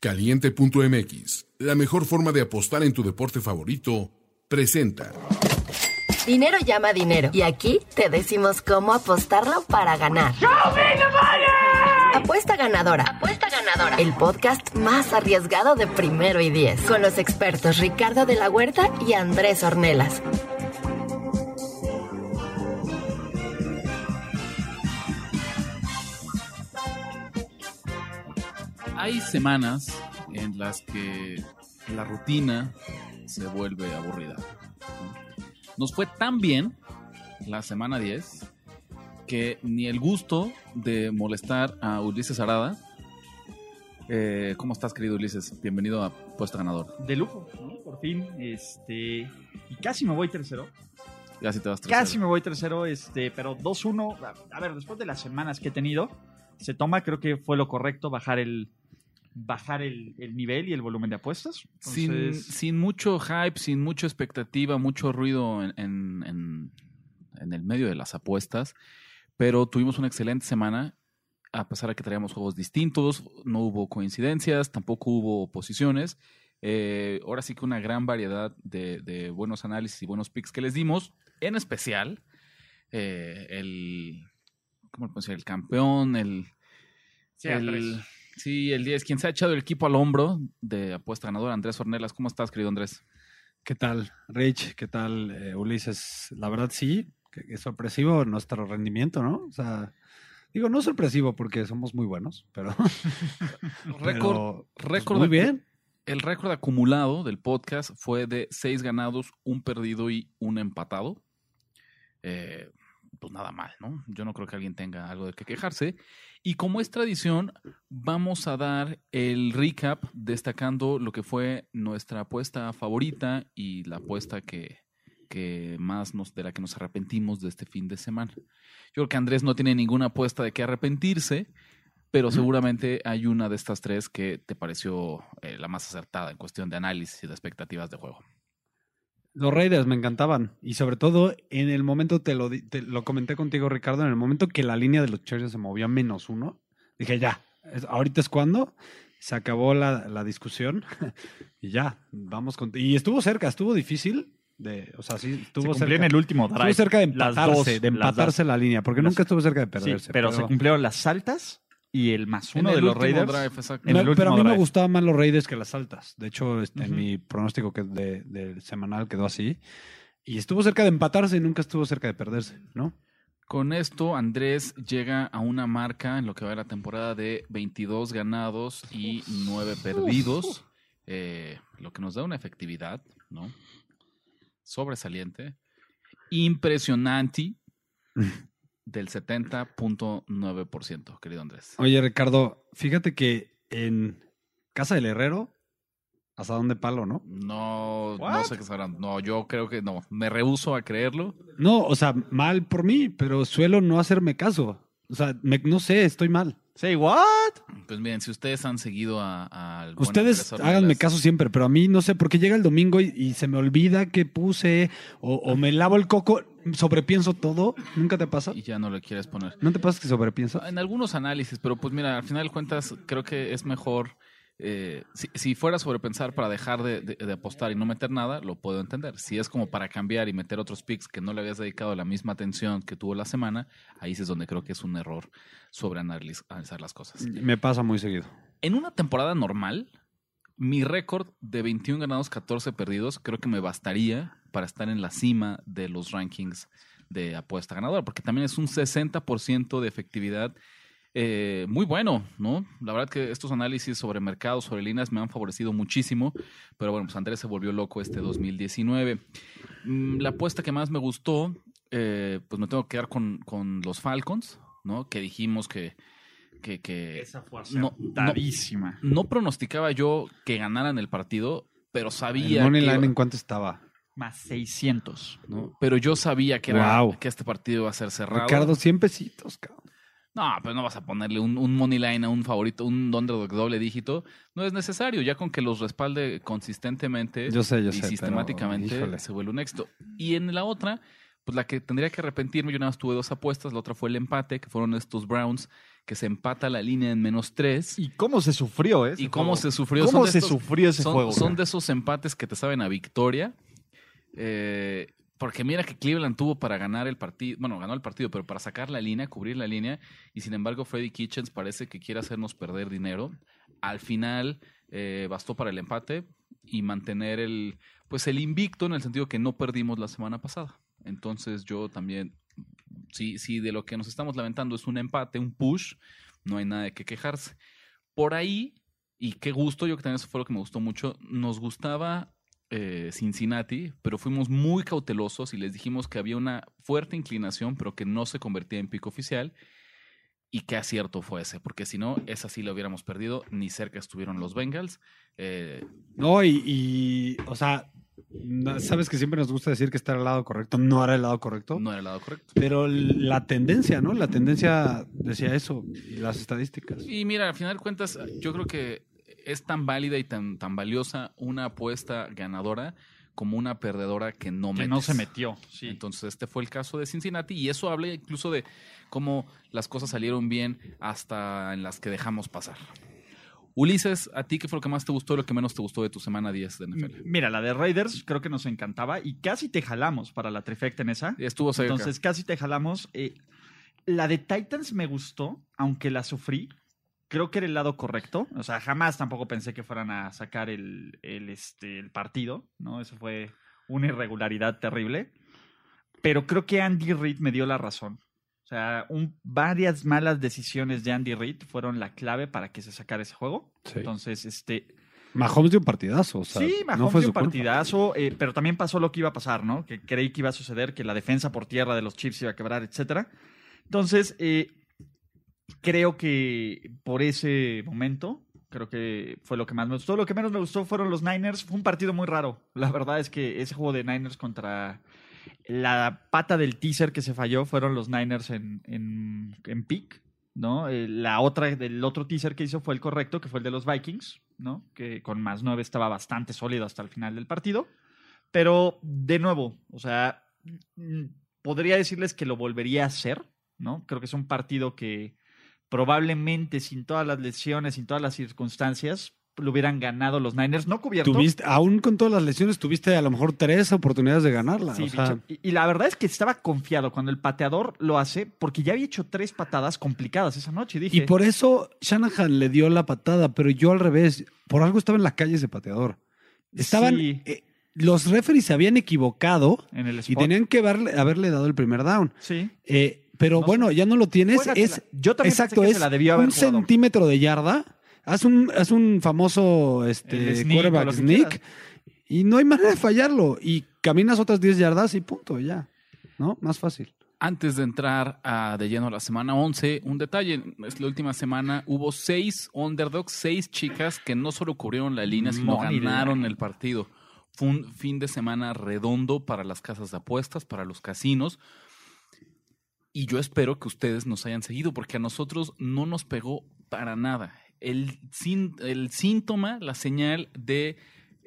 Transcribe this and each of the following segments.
Caliente.mx, la mejor forma de apostar en tu deporte favorito, presenta. Dinero llama dinero. Y aquí te decimos cómo apostarlo para ganar. Apuesta ganadora. Apuesta ganadora. El podcast más arriesgado de primero y diez. Con los expertos Ricardo de la Huerta y Andrés Ornelas. Hay semanas en las que la rutina se vuelve aburrida. Nos fue tan bien la semana 10 que ni el gusto de molestar a Ulises Arada. Eh, ¿Cómo estás, querido Ulises? Bienvenido a Puesto Ganador. De lujo, ¿no? Por fin, este... Y casi me voy tercero. Ya te vas Casi me voy tercero, este, pero 2-1. A ver, después de las semanas que he tenido, se toma, creo que fue lo correcto bajar el, bajar el, nivel y el volumen de apuestas. Sin, sin, mucho hype, sin mucha expectativa, mucho ruido en, en, en, el medio de las apuestas, pero tuvimos una excelente semana. A pesar de que traíamos juegos distintos, no hubo coincidencias, tampoco hubo oposiciones. Eh, ahora sí que una gran variedad de, de, buenos análisis y buenos picks que les dimos. En especial, eh, el, ¿cómo decir? El campeón, el, sí, el, Sí, el 10. Quien se ha echado el equipo al hombro de apuesta ganadora, Andrés Ornelas. ¿Cómo estás, querido Andrés? ¿Qué tal, Rich? ¿Qué tal, eh, Ulises? La verdad, sí, es sorpresivo nuestro rendimiento, ¿no? O sea, digo, no sorpresivo porque somos muy buenos, pero. récord. Pues, récord muy bien. El récord acumulado del podcast fue de seis ganados, un perdido y un empatado. Eh, pues nada mal, ¿no? Yo no creo que alguien tenga algo de qué quejarse. Y como es tradición, vamos a dar el recap destacando lo que fue nuestra apuesta favorita y la apuesta que, que más nos, de la que nos arrepentimos de este fin de semana. Yo creo que Andrés no tiene ninguna apuesta de qué arrepentirse, pero seguramente hay una de estas tres que te pareció eh, la más acertada en cuestión de análisis y de expectativas de juego. Los Raiders me encantaban. Y sobre todo, en el momento, te lo, te lo comenté contigo, Ricardo, en el momento que la línea de los Chargers se movió a menos uno, dije, ya, ahorita es cuando. Se acabó la, la discusión y ya, vamos con... Y estuvo cerca, estuvo difícil. De, o sea, sí, estuvo se cerca. en el último drive. Estuvo cerca de empatarse, dos, de empatarse la línea, porque las, nunca estuvo cerca de perderse. Sí, pero, pero, se cumplieron las altas y el más uno en de los Raiders. Drive, no, pero a mí drive. me gustaban más los Raiders que las altas. De hecho, este, uh -huh. mi pronóstico que de, de, semanal quedó así. Y estuvo cerca de empatarse y nunca estuvo cerca de perderse, ¿no? Con esto, Andrés llega a una marca en lo que va a la temporada de 22 ganados y 9 perdidos, eh, lo que nos da una efectividad, ¿no? Sobresaliente, impresionante del 70.9%, querido Andrés. Oye, Ricardo, fíjate que en Casa del Herrero, ¿hasta dónde palo, no? No, What? no sé qué sabrán. No, yo creo que no. Me rehuso a creerlo. No, o sea, mal por mí, pero suelo no hacerme caso. O sea, me, no sé, estoy mal. Say what? Pues miren, si ustedes han seguido a, a ustedes háganme caso siempre, pero a mí no sé, porque llega el domingo y, y se me olvida que puse o, o, me lavo el coco, sobrepienso todo. ¿Nunca te pasa? Y ya no lo quieres poner. ¿No te pasa que sobrepiensas? En algunos análisis, pero pues mira, al final de cuentas creo que es mejor eh, si, si, fuera sobrepensar para dejar de, de, de, apostar y no meter nada, lo puedo entender. Si es como para cambiar y meter otros picks que no le habías dedicado la misma atención que tuvo la semana, ahí sí es donde creo que es un error sobre analizar las cosas. Me pasa muy seguido. En una temporada normal, mi récord de 21 ganados, 14 perdidos, creo que me bastaría para estar en la cima de los rankings de apuesta ganadora, porque también es un 60% de efectividad eh, muy bueno, ¿no? La verdad que estos análisis sobre mercados, sobre líneas me han favorecido muchísimo, pero bueno, pues Andrés se volvió loco este 2019. Mm, la apuesta que más me gustó, eh, pues me tengo que quedar con, con los Falcons, ¿no? Que dijimos que... que, que Esa fue acertadísima. No, no, pronosticaba yo que ganaran el partido, pero sabía... ¿El money que, line en cuánto estaba? Más 600. ¿no? Pero yo sabía que, era, wow. que este partido iba a ser cerrado. Ricardo, 100 pesitos, cabrón. No, pero no vas a ponerle un, un money line a un favorito, un underdog doble dígito. No es necesario, ya con que los respalde consistentemente yo sé, yo y sé, sistemáticamente pero, se vuelve un éxito. Y en la otra, pues la que tendría que arrepentirme, yo nada más tuve dos apuestas, la otra fue el empate, que fueron estos Browns que se empata la línea en menos tres. ¿Y cómo se sufrió, eh? Y cómo se sufrió. ¿Cómo se estos- sufrió ese son, juego? son de esos empates que te saben a victoria. Eh, porque mira que Cleveland tuvo para ganar el partido, bueno, ganó el partido, pero para sacar la línea, cubrir la línea, y sin embargo Freddy Kitchens parece que quiere hacernos perder dinero. Al final eh, bastó para el empate y mantener el, pues el invicto en el sentido que no perdimos la semana pasada. Entonces yo también, si, si de lo que nos estamos lamentando es un empate, un push, no hay nada de qué quejarse. Por ahí, y qué gusto, yo que también eso fue lo que me gustó mucho, nos gustaba eh, Cincinnati, pero fuimos muy cautelosos y les dijimos que había una fuerte inclinación, pero que no se convertía en pico oficial. Y qué acierto fue ese, porque si no, esa sí la hubiéramos perdido, ni cerca estuvieron los Bengals. Eh, No, y, o sea, sabes que siempre nos gusta decir que está al lado correcto, no era el lado correcto, no era el lado correcto. pero la tendencia, ¿no? La tendencia decía eso, y las estadísticas. Y mira, al final de cuentas, yo creo que es tan válida y tan, tan valiosa una apuesta ganadora como una perdedora que no Que metes. no se metió. Sí. Entonces, este fue el caso de Cincinnati y eso habla incluso de cómo las cosas salieron bien hasta en las que dejamos pasar. Ulises, ¿a ti qué fue lo que más te gustó y lo que menos te gustó de tu semana 10 de NFL? Mira, la de Raiders creo que nos encantaba y casi te jalamos para la trifecta en esa. Estuvo cerca. Entonces casi te jalamos. Eh, la de Titans me gustó, aunque la sufrí. Creo que era el lado correcto. O sea, jamás tampoco pensé que fueran a sacar el, el, este, el partido, ¿no? Eso fue una irregularidad terrible. Pero creo que Andy Reid me dio la razón. O sea, un- varias malas decisiones de Andy Reid fueron la clave para que se sacara ese juego. Sí. Entonces, este, Mahomes dio un partidazo, o sea, sí, no Mahomes fue dio un partidazo, eh, pero también pasó lo que iba a pasar, ¿no? Que creí que iba a suceder, que la defensa por tierra de los Chiefs iba a quebrar, etcétera. Entonces, eh, creo que por ese momento, creo que fue lo que más me gustó. Lo que menos me gustó fueron los Niners. Fue un partido muy raro. La verdad es que ese juego de Niners contra la pata del teaser que se falló fueron los Niners en, en, en pick. ¿no? Eh, la otra del otro teaser que hizo fue el correcto, que fue el de los Vikings, ¿no? Que con más nueve estaba bastante sólido hasta el final del partido. Pero, de nuevo, o sea, mm, podría decirles que lo volvería a hacer, ¿no? Creo que es un partido que probablemente sin todas las lesiones, sin todas las circunstancias, lo hubieran ganado los Niners, no cubierto. Tuviste, aún con todas las lesiones, tuviste a lo mejor tres oportunidades de ganarla. Sí, o sea, bicho. y, y la verdad es que estaba confiado cuando el pateador lo hace, porque ya había hecho tres patadas complicadas esa noche. y Dije, y por eso Shanahan le dio la patada, pero yo al revés. Por algo estaba en la calle ese pateador. Estaban. Sí. eh, los referees se habían equivocado en el y tenían que haberle, haberle dado el primer down. Sí. Eh, pero No bueno, ya no lo tienes. Es, Yo también pensé exacto, que se es la debió haber un jugado. centímetro de yarda. Haz un, haz un famoso este, sneak quarterback sneak y no hay manera de fallarlo. Y caminas otras 10 yardas y punto, ya. ¿No? Más fácil. Antes de entrar a de lleno a la semana 11, un detalle. Es la última semana hubo seis underdogs, seis chicas que no solo cubrieron la línea, sino Money ganaron line. el partido. Fue un fin de semana redondo para las casas de apuestas, para los casinos. Y yo espero que ustedes nos hayan seguido, porque a nosotros no nos pegó para nada. El, el síntoma, la señal de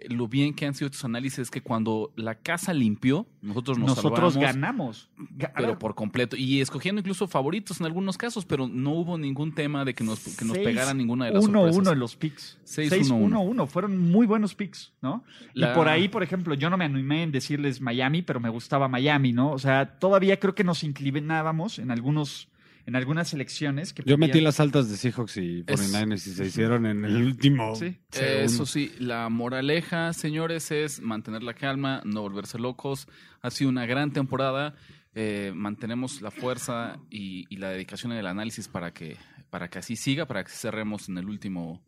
lo bien que han sido estos análisis es que cuando la casa limpió, nosotros nos Nosotros ganamos. Pero por completo. Y escogiendo incluso favoritos en algunos casos, pero no hubo ningún tema de que nos, que nos pegara ninguna de las sorpresas. uno en los picks. Seis, 6 uno, uno. 1 1 Fueron muy buenos picks, ¿no? La- Y por ahí, por ejemplo, yo no me animé en decirles Miami, pero me gustaba Miami, ¿no? O sea, todavía creo que nos inclinábamos en algunos en algunas selecciones que Yo metí las altas de Seahawks y Es- 49ers y se hicieron en el último. Sí. Eh, Eso sí, la moraleja, señores, es mantener la calma, no volverse locos. Ha sido una gran temporada. Eh, mantenemos la fuerza y, y la dedicación en el análisis para que, para que así siga, para que cerremos en el último,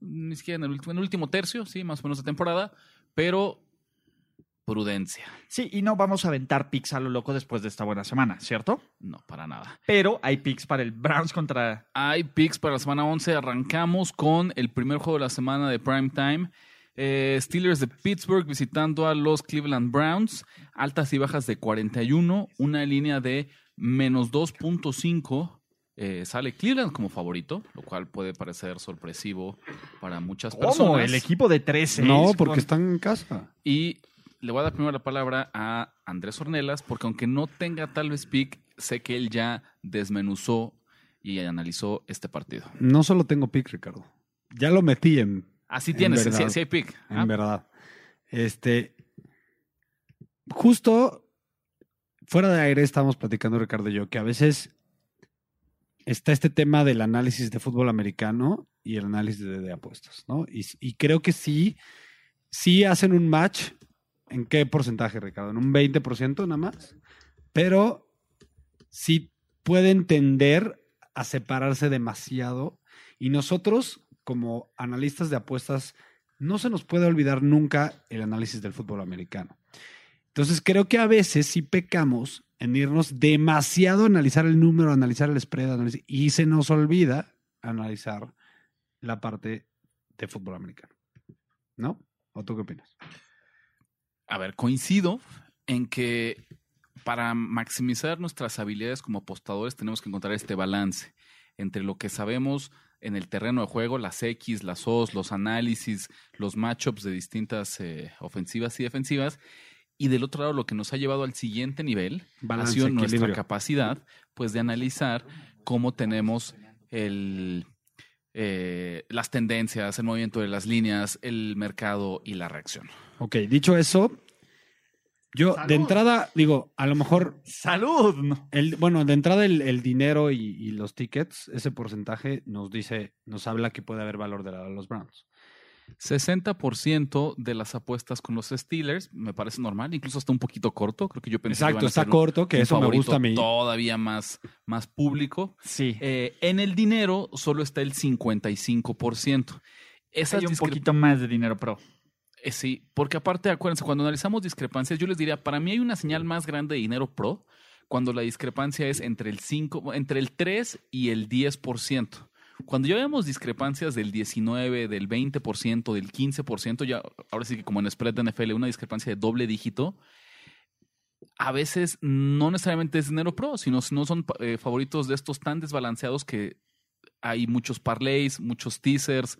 ni siquiera en el último, en el último tercio, sí, más o menos de temporada, pero prudencia, Sí, y no vamos a aventar picks a lo loco después de esta buena semana, ¿cierto? no para nada. Pero hay picks para el Browns contra Hay picks para la semana 11. Arrancamos con el primer juego de la semana de prime time. Eh, Steelers de Pittsburgh visitando a los Cleveland Browns. Altas y bajas de 41. Una línea de menos 2.5. Eh, sale Cleveland como favorito, lo cual puede parecer sorpresivo para muchas ¿Cómo? personas. El equipo de 13. No, porque están en casa. Y le voy a dar primero la palabra a Andrés Ornelas, porque aunque no tenga tal vez pick, sé que él ya desmenuzó y analizó este partido. No solo tengo pick, Ricardo. Ya lo metí en, Así En tienes, verdad. sí, sí hay pick. en Ah, verdad. Este. Justo fuera de aire estamos platicando, Ricardo y yo, que a veces está este tema del análisis de fútbol americano y el análisis de, de apuestas, ¿no? Y, y creo que sí, sí hacen un match. ¿En qué porcentaje, Ricardo? ¿En un 20% nada más? Pero sí pueden tender a separarse demasiado. Y nosotros, como analistas de apuestas, no se nos puede olvidar nunca el análisis del fútbol americano. Entonces creo que a veces sí pecamos en irnos demasiado a analizar el número, analizar el spread, analizar- y se nos olvida analizar la parte de fútbol americano. ¿No? ¿O tú qué opinas? A ver, coincido en que para maximizar nuestras habilidades como apostadores tenemos que encontrar este balance entre lo que sabemos en el terreno de juego, las X, las O's, los análisis, los matchups de distintas eh, ofensivas y defensivas, y del otro lado lo que nos ha llevado al siguiente nivel ha Balance, sido nuestra equilibrio. capacidad pues de analizar cómo tenemos el eh, las tendencias, el movimiento de las líneas, el mercado y la reacción. Ok, dicho eso, yo de entrada digo, a lo mejor ¡Salud! No. El, bueno, de entrada el, el dinero y, y los tickets, ese porcentaje nos dice, nos habla que puede haber valor de, la- de los Browns. 60% de las apuestas con los Steelers me parece normal, incluso hasta un poquito corto. Creo que yo pensé que Exacto, iban a está ser un- corto, que un eso me favorito gusta a mí. Todavía más, más público. Sí. Eh, en el dinero solo está el 55%. Esas Hay un poquito más de dinero pro. Eh, sí, porque aparte, acuérdense, cuando analizamos discrepancias, yo les diría, para mí hay una señal más grande de dinero pro cuando la discrepancia es entre el 5, entre el 3 y el 10%. Cuando ya vemos discrepancias del 19, del 20%, del 15%, ya ahora sí que como en spread de NFL, una discrepancia de doble dígito, a veces no necesariamente es dinero pro, sino no son eh, favoritos de estos tan desbalanceados que hay muchos parlays, muchos teasers,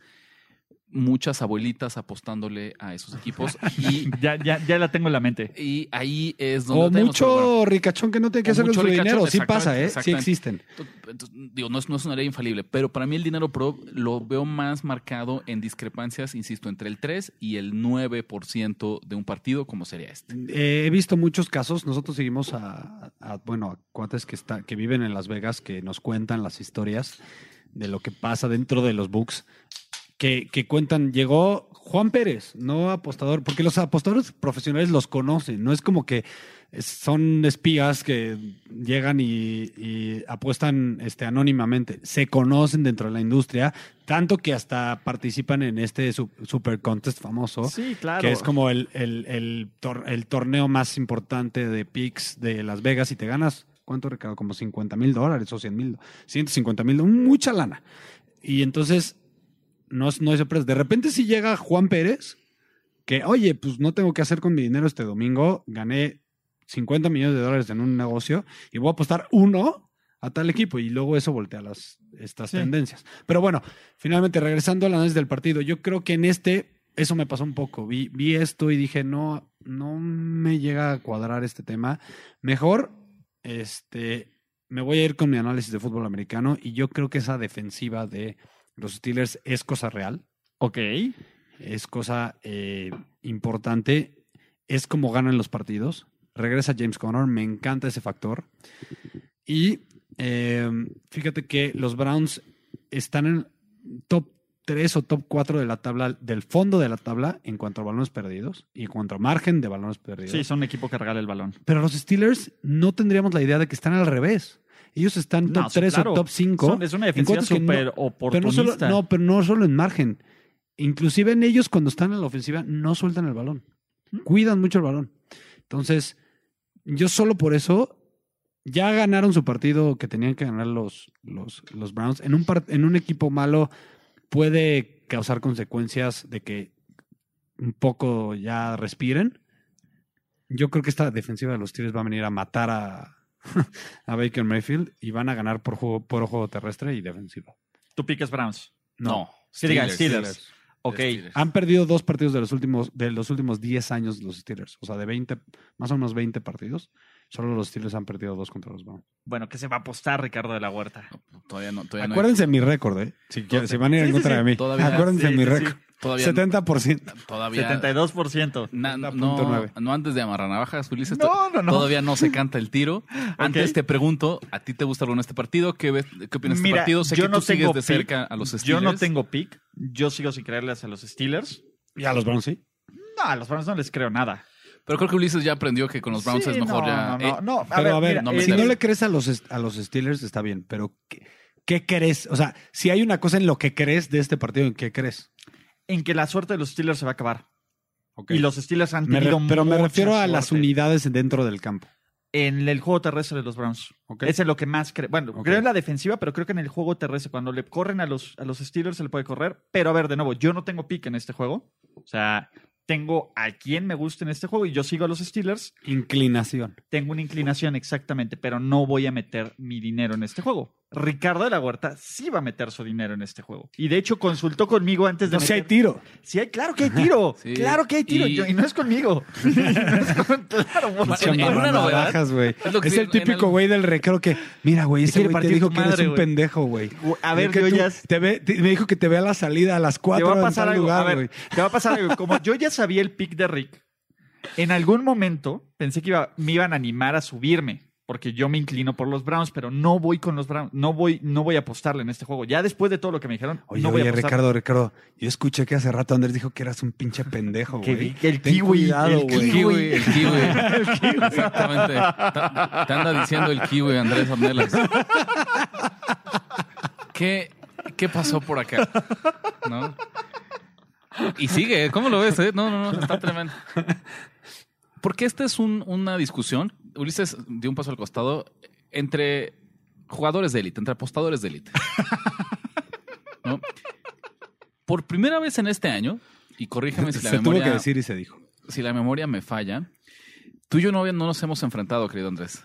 muchas abuelitas apostándole a esos equipos y, Ya, ya, ya la tengo en la mente. y ahí es donde O tenemos mucho ricachón que no tiene que hacer con mucho su dinero. Sí pasa, ¿eh? Sí existen. Entonces, digo, no es, no es una ley infalible, pero para mí el dinero pro lo veo más marcado en discrepancias, insisto, entre el 3 y el 9% de un partido, como sería este. Eh, he visto muchos casos. Nosotros seguimos a, a- bueno, a cuates que, está, que viven en Las Vegas que nos cuentan las historias de lo que pasa dentro de los books. Que, que cuentan, llegó Juan Pérez, no apostador, porque los apostadores profesionales los conocen, no es como que son espías que llegan y, y apuestan este, anónimamente, se conocen dentro de la industria, tanto que hasta participan en este su- super contest famoso Sí, claro. que es como el, el, el, tor- el torneo más importante de picks de Las Vegas y te ganas, ¿cuánto Ricardo? Como 50 mil dólares o 100 mil, 150 mil, mucha lana. Y entonces, no, no es sorpresa. De repente si llega Juan Pérez, que, oye, pues no tengo que hacer con mi dinero este domingo, gané 50 millones de dólares en un negocio y voy a apostar uno a tal equipo y luego eso voltea las, estas Sí. tendencias. Pero bueno, finalmente regresando al análisis del partido, yo creo que en este eso me pasó un poco. Vi, vi esto y dije, no, no me llega a cuadrar este tema. Mejor, este, me voy a ir con mi análisis de fútbol americano y yo creo que esa defensiva de los Steelers es cosa real, Ok. es cosa eh, importante, es como ganan los partidos. Regresa James Conner, me encanta ese factor. Y eh, fíjate que los Browns están en top 3 o top 4 de la tabla, del fondo de la tabla en cuanto a balones perdidos y en cuanto a margen de balones perdidos. Sí, son un equipo que regala el balón. Pero los Steelers no tendríamos la idea de que están al revés. Ellos están top No, sí, 3 claro. o top 5. Son- es una defensiva que no- súper pero no, oportunista. solo, no, pero no solo en margen. Inclusive en ellos cuando están en la ofensiva no sueltan el balón. Cuidan mucho el balón. Entonces, yo solo por eso ya ganaron su partido que tenían que ganar los, los, los Browns. En un, par- en un equipo malo puede causar consecuencias de que un poco ya respiren. Yo creo que esta defensiva de los Tigres va a venir a matar a, a Baker Mayfield y van a ganar por juego, por juego terrestre y defensiva. Tú piques Browns. No. Sí, diga, Steelers. Ok. Steelers. Han perdido dos partidos de los últimos de los últimos 10 años los Steelers, o sea, de 20, más o menos 20 partidos. Solo los Steelers han perdido dos contra los Browns. Bueno, que se va a apostar Ricardo de la Huerta. Todavía no. Todavía no hay- Acuérdense de mi récord, ¿eh? Si, quieren- si van a ir en Sí, contra sí. de mí. Todavía- Acuérdense mi sí, récord. Todavía, 70%. todavía 72%. na- no, no antes de amarrar navajas, Ulises. No, no, no. Todavía no se canta el tiro. Antes te pregunto, ¿a ti te gusta alguno este partido? ¿Qué, ves- qué opinas de este Mira, partido? Sé yo que no tú sigues tengo de pick. cerca a los Steelers. Yo no tengo pick. Yo sigo sin creerles a los Steelers. Y a los Browns sí. No, a los Browns no les creo nada. Pero creo que Ulises ya aprendió que con los Browns Sí, es mejor no, ya. No, no, eh, no. A Pero ver, a ver, mira, no eh, si no le crees a los, a los Steelers, está bien. Pero, ¿qué, qué crees? O sea, si hay una cosa en lo que crees de este partido, ¿en qué crees? En que la suerte de los Steelers se va a acabar. Ok. Y los Steelers han re- tenido pero me refiero a las unidades dentro del campo. En el juego terrestre de los Browns. ¿ok? Ese es lo que más creo. Bueno, creo en la defensiva, pero creo que en el juego terrestre, cuando le corren a los, a los Steelers, se le puede correr. Pero a ver, de nuevo, yo no tengo pick en este juego. O sea, tengo a quien me guste en este juego y yo sigo a los Steelers. Inclinación. Tengo una inclinación exactamente, pero no voy a meter mi dinero en este juego. Ricardo de la Huerta sí va a meter su dinero en este juego. Y de hecho consultó conmigo antes de No si hay meter- tiro. Sí, hay, claro que hay tiro. Sí. Claro que hay tiro. Y- Yo- Y, no es conmigo. No es con- claro, En- en una novedad, es que el en típico güey del recreo que, mira, güey, ese güey te dijo que eres madre, un güey. pendejo, güey. A ver, yo ya... te ve- te- me dijo que te ve a la salida a las Te 4 va a en pasar algo. lugar, a ver, güey. te va a pasar algo. Como yo ya sabía el pick de Rick, en algún momento pensé que iba- me iban a animar a subirme. Porque yo me inclino por los Browns, pero no voy con los Browns. No voy, no voy a apostarle en este juego. Ya después de todo lo que me dijeron, Oye, no voy oye, a apostar. Ricardo, Ricardo, yo escuché que hace rato Andrés dijo que eras un pinche pendejo, Que- güey. que el Ten kiwi, cuidado, el güey. El kiwi, el kiwi. Exactamente. Te, te anda diciendo el kiwi, Andrés Ornelas. ¿Qué, ¿Qué pasó por acá? ¿No? Y sigue, ¿cómo lo ves? eh? No, no, no, está tremendo. Porque esta es un- una discusión, Ulises dio un paso al costado, entre jugadores de élite, entre apostadores de élite. ¿No? Por primera vez en este año, y corrígeme si la Se tuvo memoria que decir y se dijo. si la memoria me falla, tú y yo no, no nos hemos enfrentado, querido Andrés.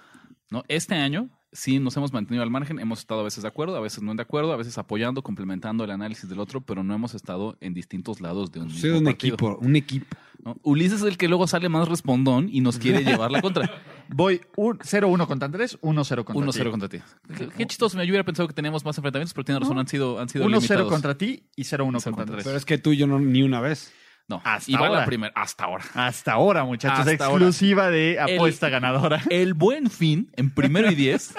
¿No? Este año sí nos hemos mantenido al margen, hemos estado a veces de acuerdo, a veces no de acuerdo, a veces apoyando, complementando el análisis del otro, pero no hemos estado en distintos lados de un mismo un partido, equipo, un equipo. ¿no? Ulises es el que luego sale más respondón y nos quiere llevar la contra. Voy un- 0-1 contra Andrés, 1-0 contra 1-0 ti. contra ti. Qué, qué chistoso, yo hubiera pensado que teníamos más enfrentamientos, pero tiene razón, No. han sido, han sido 1-0 limitados. contra ti y 0-1 contra contra Andrés. Pero es que tú y yo no, ni una vez. No, Hasta va ahora. la primera, hasta ahora. Hasta ahora, muchachos. Hasta ahora. exclusiva de apuesta ganadora. El buen fin, en primero y diez,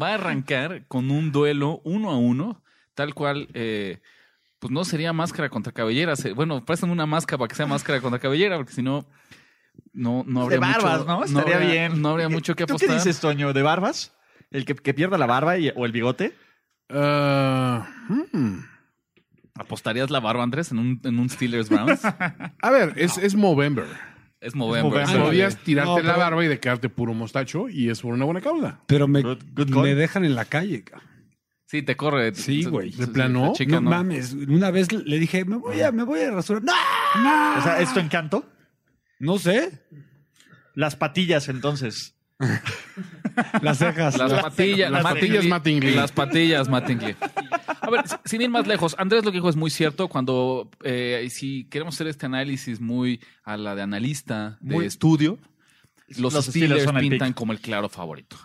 va a arrancar con un duelo uno a uno, tal cual, eh, pues no sería máscara contra cabellera. Bueno, préstame una máscara para que sea máscara contra cabellera, porque si no, no, no de habría barbas, mucho, ¿no? Estaría habría- bien. No habría mucho que ¿Tú apostar. qué dices, Toño? ¿De barbas? ¿El que, que pierda la barba y- o el bigote? Ah, hmm. ¿Apostarías la barba, Andrés, en un, en un Steelers Browns? A ver, es, es Movember. es Movember. Movember. sí. Podrías tirarte No, la barba y dejarte puro mostacho y es por una buena causa. Pero me, Good- good call. me dejan en la calle. Sí, te corre. Sí, güey. ¿De plano? no, mames. Una vez le dije, me voy a, me voy a rasurar. ¡No! O sea, ¿es tu encanto? No sé. Las patillas, entonces. Las cejas. Las Las- patillas, las patillas. Mattingly. Las patillas Mattingly. A ver, sin ir más lejos, Andrés lo que dijo es muy cierto cuando eh, si queremos hacer este análisis muy a la de analista de Muy- estudio, los, Los Steelers Steelers, son el pintan como el claro favorito.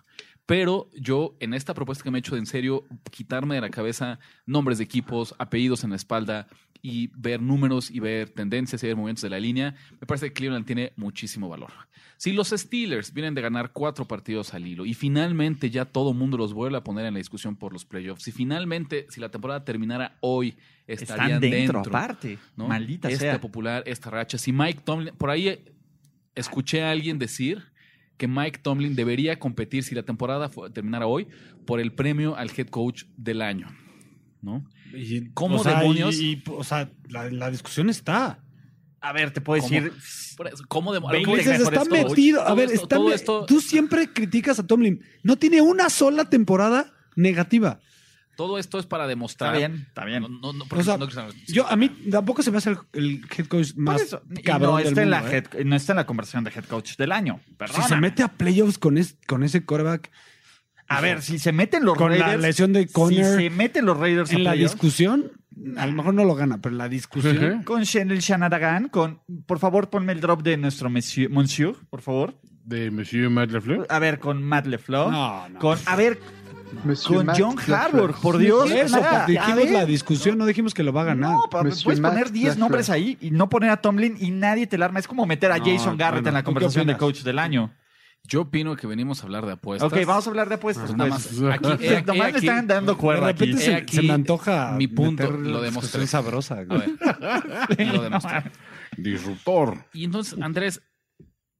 Pero yo, en esta propuesta que me he hecho de en serio, quitarme de la cabeza nombres de equipos, apellidos en la espalda y ver números y ver tendencias y ver movimientos de la línea, me parece que Cleveland tiene muchísimo valor. Si los Steelers vienen de ganar cuatro partidos al hilo y finalmente ya todo mundo los vuelve a poner en la discusión por los playoffs, y finalmente, si la temporada terminara hoy, estarían Están dentro, dentro aparte. ¿no? Maldita sea. popular, esta racha. Si Mike Tomlin, por ahí escuché a alguien decir que Mike Tomlin debería competir si la temporada terminara hoy por el premio al head coach del año, ¿no? y- ¿Cómo o sea, demonios? y- y, o sea, la, la discusión está. A ver, te puedo ¿Cómo? decir. ¿Cómo de, a lo Veinte que voy es- Dices, mejores está coach. metido. A ver, esto- está todo me- esto- tú siempre criticas a Tomlin. No tiene una sola temporada negativa. todo esto es para demostrar. Está bien, está bien. No, no, no, O porque sea, no- Yo, a mí tampoco se me hace el, el head coach más eso, cabrón no, del está en la ¿eh? head- no está en la conversión de head coach del año. Si se mete a playoffs con, es- con ese coreback, A ver, si se meten los con la Raiders. lesión de si Conner se meten los Raiders en la discusión, a lo mejor no lo gana, pero en la discusión. Con Shen- el Shanaragan, con por favor ponme el drop de nuestro monsieur, monsieur, por favor. De Monsieur Matt Lafleur. A ver, con Matt LeFleur. No, no. Con, a ver, Monsieur con Matt John. Harbour, por Dios. Eso, dijimos la discusión, no dijimos que lo va a ganar. No, puedes Matt poner 10 Lafleur. nombres ahí y no poner a Tomlin y nadie te la arma. Es como meter a No, Jason Garrett bueno, en la ¿tú qué conversación de coach del año. Yo opino que venimos a hablar de apuestas. Ok, vamos a hablar de apuestas. Pues nada pues. más. Aquí, he Nomás aquí- están dando De cuerda aquí. repente se, aquí se me antoja mi punto, lo demostré. sabrosa. A güey. ver, lo demostré. Disruptor. Y entonces, Andrés,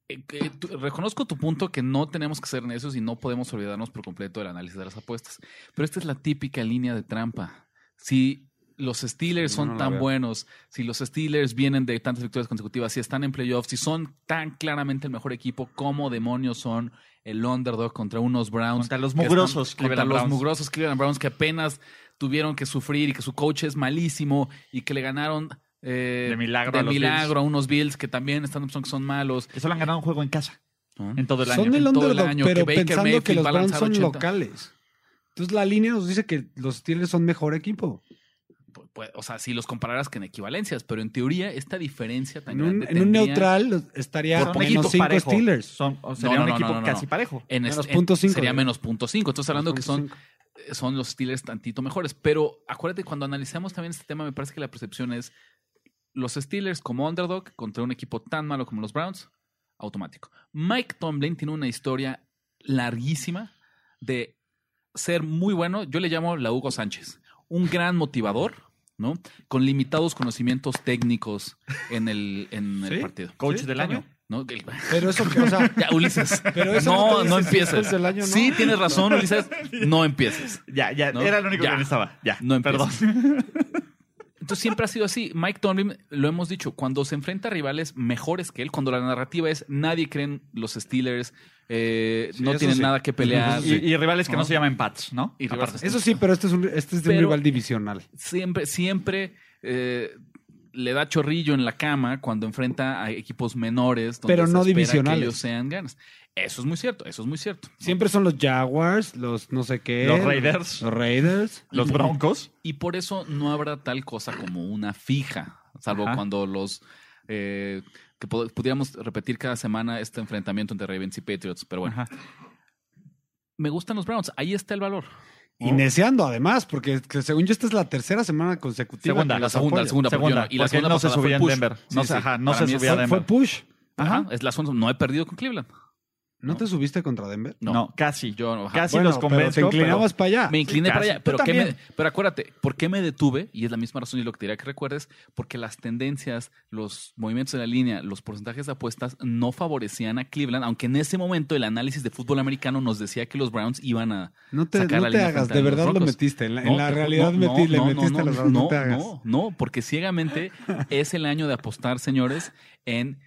eh, tú- reconozco tu punto que no tenemos que ser necios y no podemos olvidarnos por completo del análisis de las apuestas. Pero esta es la típica línea de trampa. Si los Steelers son no tan veo. buenos, si los Steelers vienen de tantas victorias consecutivas, si están en playoffs, si son tan claramente el mejor equipo, como demonios son el underdog contra unos Browns? Contra los que están- mugrosos contra Cleveland los Browns. mugrosos Cleveland Browns que apenas tuvieron que sufrir y que su coach es malísimo y que le ganaron eh, De milagro de a los milagro a unos Bills que también están son que son malos. Que solo han ganado un juego en casa ¿no? en todo el año. Son el En todo el año, pero que Baker pensando Mayfield que los Browns son 80. locales. Entonces la línea nos dice que los Steelers son mejor equipo. O sea, si los compararas que en equivalencias, pero en teoría esta diferencia tan En un, grande en un neutral estaría Son menos equipos 5 parejo. Steelers. Son, o sería No, no, un no, equipo no, no, casi parejo. en Menos este- punto cinco, sería menos punto cinco. Entonces hablando que son, son los Steelers tantito mejores. Pero acuérdate, cuando analizamos también este tema, me parece que la percepción es los Steelers como underdog contra un equipo tan malo como los Browns, automático. Mike Tomlin tiene una historia larguísima de ser muy bueno. Yo le llamo la Hugo Sánchez. Un gran motivador, ¿no? Con limitados conocimientos técnicos en el, en el partido. Coach Sí, del año. ¿no? Pero eso que, o sea, ya, Ulises. Pero eso no, no empieces. después del año, ¿no? Sí, tienes razón, Ulises. No empieces. Ya, ya, ¿No? era lo único Ya. que necesitaba. Ya, No perdón. empieces. Entonces siempre ha sido así. Mike Tomlin, lo hemos dicho, cuando se enfrenta a rivales mejores que él, cuando la narrativa es nadie creen los Steelers, eh, Sí, no tienen sí. nada que pelear. Y, y rivales que no, ¿No? se llaman Pats, ¿no? Y rivales- Aparte. eso sí, pero este es, un, este es de un rival divisional. Siempre, siempre eh, le da chorrillo en la cama cuando enfrenta a equipos menores. donde Pero se no divisionales. Que ellos sean ganas. Eso es muy cierto, eso es muy cierto. Siempre son los Jaguars, los no sé qué. Los Raiders. Los Raiders. Los Broncos. Y por eso no habrá tal cosa como una fija, salvo Ajá. cuando los... eh, que pudiéramos repetir cada semana este enfrentamiento entre Ravens y Patriots, pero bueno. Ajá. Me gustan los Browns, ahí está el valor. Y neciando además, porque que según yo esta es la tercera semana consecutiva. Segunda, La segunda, la segunda, porque Segunda, no- y la segunda no se subía en. Denver. No Sí, se- sí. ajá, no se subía Fue, Denver. fue push. Ajá, Ajá. es la segunda, no he perdido con Cleveland. ¿No, te subiste contra Denver? No. No, casi. Yo no. Casi Bueno, los pero convenzco. te inclinabas para allá. Me incliné para allá, pero, Tú ¿qué me- también. pero acuérdate, ¿por qué me detuve? Y es la misma razón y lo que te diría que recuerdes, porque las tendencias, los movimientos de la línea, los porcentajes de apuestas no favorecían a Cleveland, aunque en ese momento el análisis de fútbol americano nos decía que los Browns iban a... No te, sacar no la te línea hagas, de verdad lo metiste. En la, No, en la te- realidad no, metí- no, le no, metiste no, a los Browns, no, no, no, porque ciegamente es el año de apostar, señores, en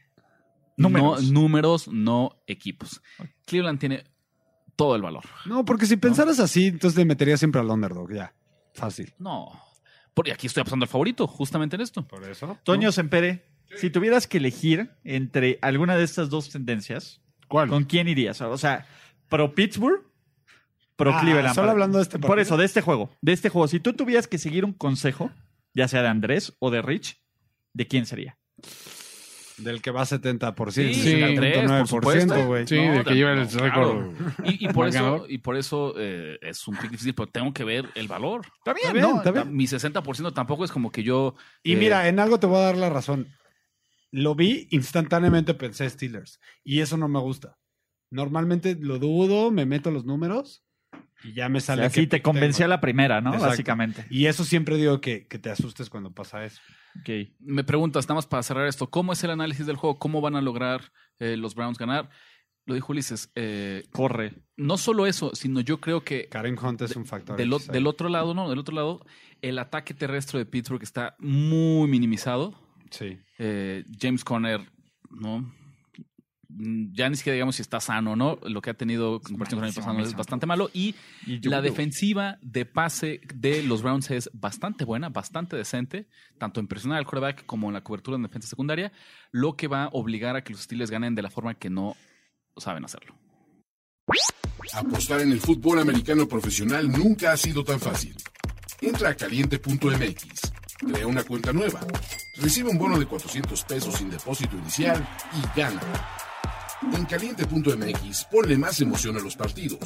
Números. no, números, no equipos. Cleveland tiene todo el valor. No, porque si pensaras así, entonces le meterías siempre al underdog, ya. Fácil. No. Porque aquí estoy apostando al favorito, justamente en esto. Por eso. Toño Sempere, si tuvieras que elegir entre alguna de estas dos tendencias, ¿Cuál? ¿con quién irías? O sea, pro Pittsburgh, pro Ah, Cleveland. solo hablando de este Por partido. eso, de este juego. De este juego. Si tú tuvieras que seguir un consejo, ya sea de Andrés o de Rich, ¿de quién sería? Del que va 70%. Sí, Sí, Andrés, por supuesto. 70.9%, güey. Sí, No, de que lleva el récord. Y, y por eso, y por eso eh, es un pick difícil, pero tengo que ver el valor. Está bien, Está bien, ¿no? está bien. Mi 60% tampoco es como que yo. Y eh, mira, en algo te voy a dar la razón. Lo vi, instantáneamente pensé Steelers. Y eso no me gusta. Normalmente lo dudo, me meto los números y ya me O sale. sea, que sí, te tengo. convenció a la primera, ¿no? Exacto. Básicamente. Y eso siempre digo que, que te asustes cuando pasa eso. Ok. Me preguntas, nada más para cerrar esto, ¿cómo es el análisis del juego? ¿Cómo van a lograr eh, los Browns ganar? Lo dijo Ulises. eh, Corre. no solo eso, sino yo creo que Karen Hunt es un factor. del, o- del otro lado, no, del otro lado, el ataque terrestre de Pittsburgh está muy minimizado. Sí. Eh, James Conner, ¿no? Mm, Ya ni siquiera digamos si está sano o no. Lo que ha tenido en comparación con el año malísimo, pasado es bastante malo. Y Y yo- la defensiva de pase de los Browns es bastante buena, bastante decente, tanto en presionar al quarterback como en la cobertura en defensa secundaria, lo que va a obligar a que los Steelers ganen de la forma que no saben hacerlo. Apostar en el fútbol americano profesional nunca ha sido tan fácil. Entra a caliente.mx, crea una cuenta nueva, recibe un bono de 400 pesos sin depósito inicial y gana. En caliente.mx ponle más emoción a los partidos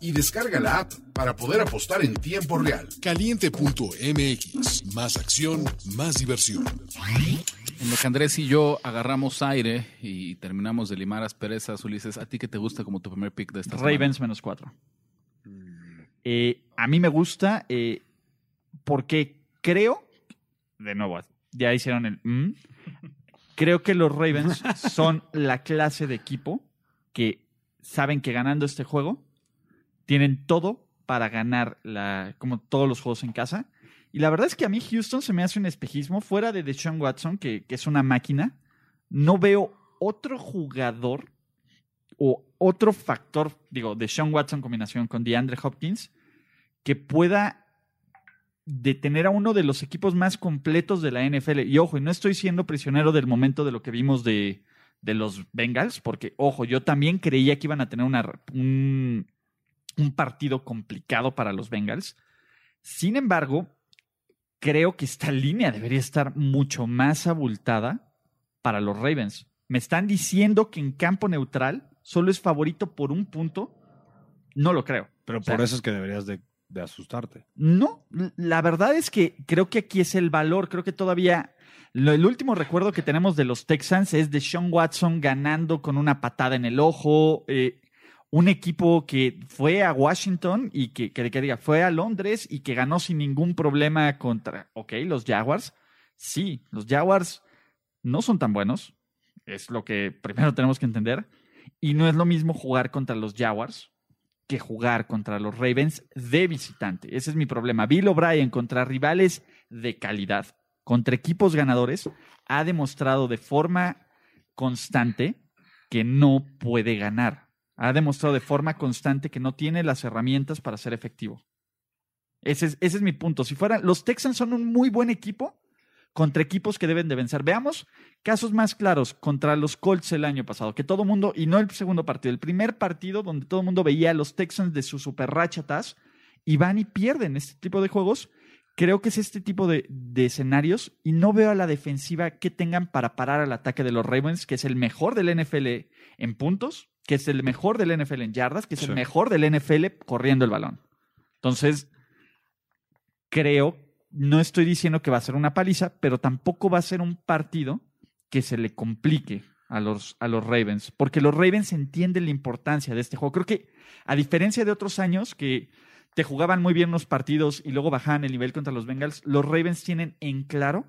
y descarga la app para poder apostar en tiempo real. Caliente.mx. Más acción, más diversión. En lo que Andrés y yo agarramos aire y terminamos de limar asperezas, Ulises, ¿a ti qué te gusta como tu primer pick de esta semana? Ravens menos cuatro. Eh, a mí me gusta eh, porque creo, de nuevo, ya hicieron el... mm, creo que los Ravens son la clase de equipo que saben que ganando este juego tienen todo para ganar la, como todos los juegos en casa. Y la verdad es que a mí Houston se me hace un espejismo fuera de Deshaun Watson, que, que es una máquina. No veo otro jugador o otro factor, digo, de Sean Watson en combinación con DeAndre Hopkins, que pueda detener a uno de los equipos más completos de la NFL. Y ojo, y no estoy siendo prisionero del momento de lo que vimos de, de los Bengals, porque, ojo, yo también creía que iban a tener una, un, un partido complicado para los Bengals. Sin embargo, creo que esta línea debería estar mucho más abultada para los Ravens. Me están diciendo que en campo neutral solo es favorito por un punto. No lo creo. Pero O sea, por eso es que deberías de, de asustarte. No, la verdad es que creo que aquí es el valor. Creo que todavía. el último recuerdo que tenemos de los Texans es de Sean Watson ganando con una patada en el ojo. eh, un equipo que fue a Washington y que, que, que diga, fue a Londres y que ganó sin ningún problema contra, ok, los Jaguars. Sí, los Jaguars no son tan buenos. Es lo que primero tenemos que entender. Y no es lo mismo jugar contra los Jaguars que jugar contra los Ravens de visitante. Ese es mi problema. Bill O'Brien contra rivales de calidad, contra equipos ganadores, ha demostrado de forma constante que no puede ganar. Ha demostrado de forma constante que no tiene las herramientas para ser efectivo. Ese es, ese es mi punto. Si fueran, los Texans son un muy buen equipo contra equipos que deben de vencer. Veamos casos más claros contra los Colts el año pasado, que todo mundo, y no el segundo partido, el primer partido donde todo el mundo veía a los Texans de su super rachatas y van y pierden este tipo de juegos. Creo que es este tipo de, de escenarios y no veo a la defensiva que tengan para parar al ataque de los Ravens, que es el mejor del NFL en puntos, que es el mejor del NFL en yardas, que es el mejor del NFL corriendo el balón. Entonces, creo, no estoy diciendo que va a ser una paliza, pero tampoco va a ser un partido que se le complique a los, a los Ravens, porque los Ravens entienden la importancia de este juego. Creo que, a diferencia de otros años que te jugaban muy bien los partidos y luego bajaban el nivel contra los Bengals, los Ravens tienen en claro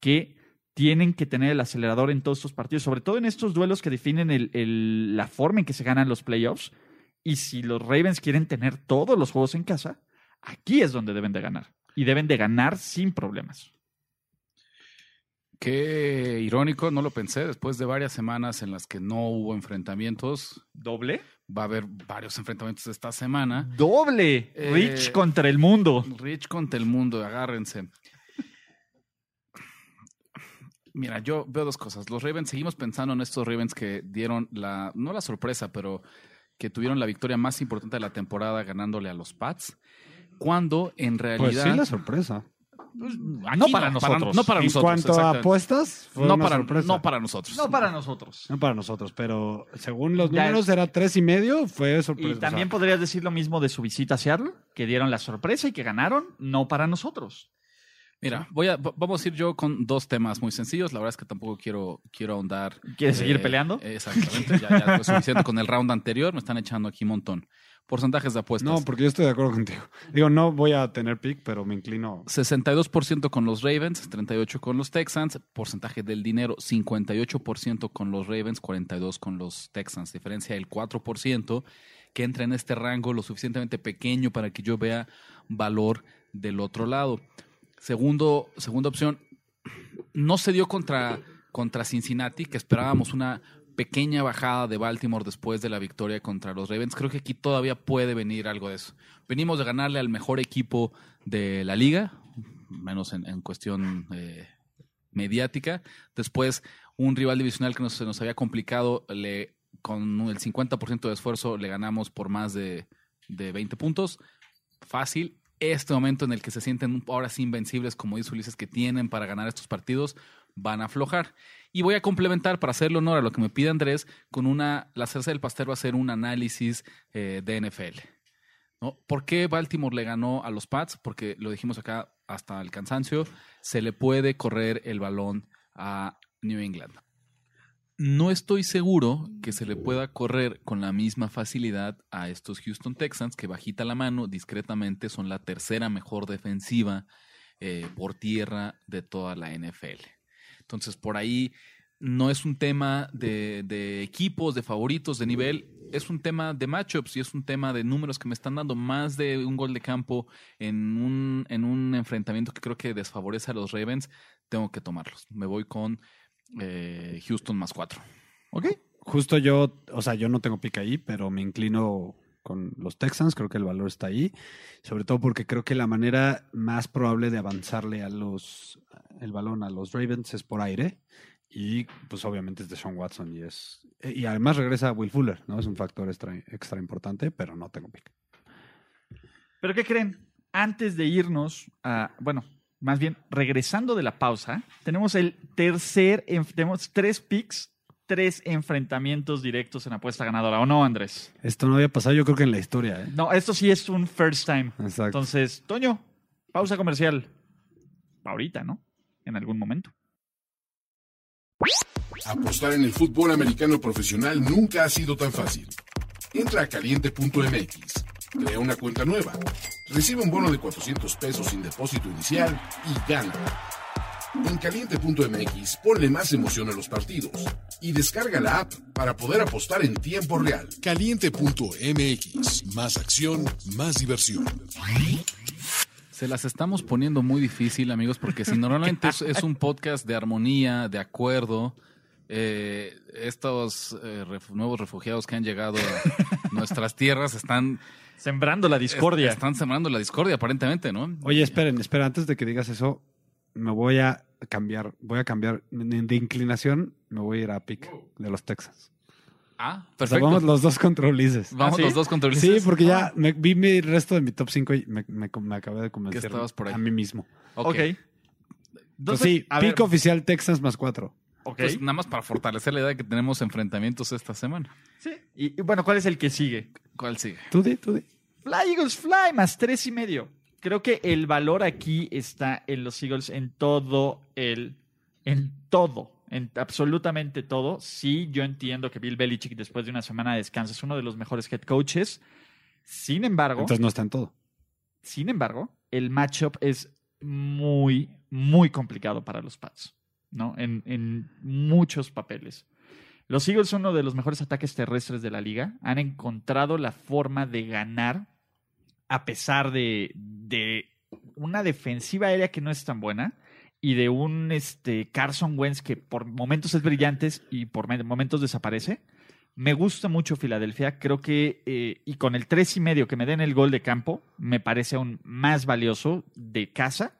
que tienen que tener el acelerador en todos estos partidos, sobre todo en estos duelos que definen la forma en que se ganan los playoffs. Y si los Ravens quieren tener todos los juegos en casa, aquí es donde deben de ganar. Y deben de ganar sin problemas. Qué irónico, no lo pensé. Después de varias semanas en las que no hubo enfrentamientos, ¿Doble? va a haber varios enfrentamientos esta semana. ¡Doble! Eh, Rich contra el mundo. Rich contra el mundo, agárrense. Mira, yo veo dos cosas. Los Ravens, seguimos pensando en estos Ravens que dieron la, no la sorpresa, pero que tuvieron la victoria más importante de la temporada ganándole a los Pats, cuando en Pues realidad... sí, la sorpresa. Aquí no para nosotros. no para en nosotros. cuanto a apuestas, fue no una para, sorpresa. no para nosotros. No para nosotros. No para nosotros, pero según los Ya- números era tres y medio, fue sorpresa. Y O sea, también podrías decir lo mismo de su visita a Seattle, que dieron la sorpresa y que ganaron, no para nosotros. Mira, voy a, vamos a ir yo con dos temas muy sencillos. La verdad es que tampoco quiero, quiero ahondar. ¿Quieres seguir Eh, peleando? Exactamente, ya, ya fue suficiente con el round anterior. Me están echando aquí un montón. Porcentajes de apuestas. No, porque yo estoy de acuerdo contigo. Digo, no voy a tener pick, pero me inclino. 62% con los Ravens, 38% con los Texans. Porcentaje del dinero, 58% con los Ravens, 42% con los Texans. Diferencia del 4% que entra en este rango lo suficientemente pequeño para que yo vea valor del otro lado. Segundo, segunda opción, no se dio contra, contra Cincinnati, que esperábamos una pequeña bajada de Baltimore después de la victoria contra los Ravens. Creo que aquí todavía puede venir algo de eso. Venimos de ganarle al mejor equipo de la liga, menos en, en cuestión eh, mediática. Después, un rival divisional que se nos había complicado, le, con el 50% de esfuerzo le ganamos por más de, de 20 puntos. Fácil. Este momento en el que se sienten ahora sí invencibles, como dice Ulises, que tienen para ganar estos partidos, van a aflojar. Y voy a complementar para hacerle honor a lo que me pide Andrés con una, la cerza del pastel va a ser un análisis eh, de NFL. ¿no? ¿Por qué Baltimore le ganó a los Pats? Porque lo dijimos acá hasta el cansancio, se le puede correr el balón a New England. No estoy seguro que se le pueda correr con la misma facilidad a estos Houston Texans, que bajita la mano, discretamente son la tercera mejor defensiva eh, por tierra de toda la NFL. Entonces, por ahí no es un tema de, de, equipos, de favoritos, de nivel, es un tema de matchups y es un tema de números que me están dando más de un gol de campo en un, en un enfrentamiento que creo que desfavorece a los Ravens. Tengo que tomarlos. Me voy con eh, Houston más cuatro. Ok. Justo yo, o sea, yo no tengo pica ahí, pero me inclino con los Texans, creo que el valor está ahí, sobre todo porque creo que la manera más probable de avanzarle a los el balón a los Ravens es por aire y pues obviamente es de Sean Watson y es y además regresa Will Fuller, ¿no? Es un factor extra, extra importante, pero no tengo pick. ¿Pero qué creen? Antes de irnos a, bueno, más bien regresando de la pausa, tenemos el tercer, tenemos tres picks, tres enfrentamientos directos en apuesta ganadora, ¿o no, Andrés? Esto no había pasado yo creo que en la historia, ¿eh? No, esto sí es un first time. Exacto. Entonces, Toño, pausa comercial. Ahorita, ¿no? En algún momento. Apostar en el fútbol americano profesional nunca ha sido tan fácil. Entra a caliente.mx, crea una cuenta nueva, recibe un bono de 400 pesos sin depósito inicial y gana. En caliente.mx ponle más emoción a los partidos y descarga la app para poder apostar en tiempo real. Caliente.mx, más acción, más diversión. Se las estamos poniendo muy difícil, amigos, porque si normalmente es, es un podcast de armonía, de acuerdo, eh, estos eh, ref, nuevos refugiados que han llegado a nuestras tierras están sembrando la discordia. Est están sembrando la discordia, aparentemente, ¿no? Oye, esperen, esperen, antes de que digas eso, me voy a cambiar, voy a cambiar de inclinación, me voy a ir a pick de los Texans. Ah, perfecto. O sea, vamos los dos contra Ulises. Vamos ¿Ah, sí? los dos contra Ulises. Sí, porque ya Ah, me, vi mi resto de mi top 5 y me, me, me acabé de convencer estabas por ahí. a mí mismo. ok. Ok. Entonces, Entonces, sí, pick ver, oficial Texans más 4. Ok. Pues nada más para fortalecer la idea de que tenemos enfrentamientos esta semana. Sí. Y, y bueno, ¿cuál es el que sigue? ¿Cuál sigue? Tú di, tú di. Fly Eagles Fly más tres y medio. Creo que el valor aquí está en los Eagles en todo el, en todo, en absolutamente todo. Sí, yo entiendo que Bill Belichick después de una semana de descanso es uno de los mejores head coaches. Sin embargo, Entonces no está en todo. sin embargo, el matchup es muy, muy complicado para los Pats, ¿no? En, en muchos papeles. Los Eagles son uno de los mejores ataques terrestres de la liga. Han encontrado la forma de ganar a pesar de, de una defensiva aérea que no es tan buena y de un este, Carson Wentz que por momentos es brillante y por me- momentos desaparece. Me gusta mucho Filadelfia. Creo que, eh, y con el tres y medio que me den el gol de campo, me parece aún más valioso de casa.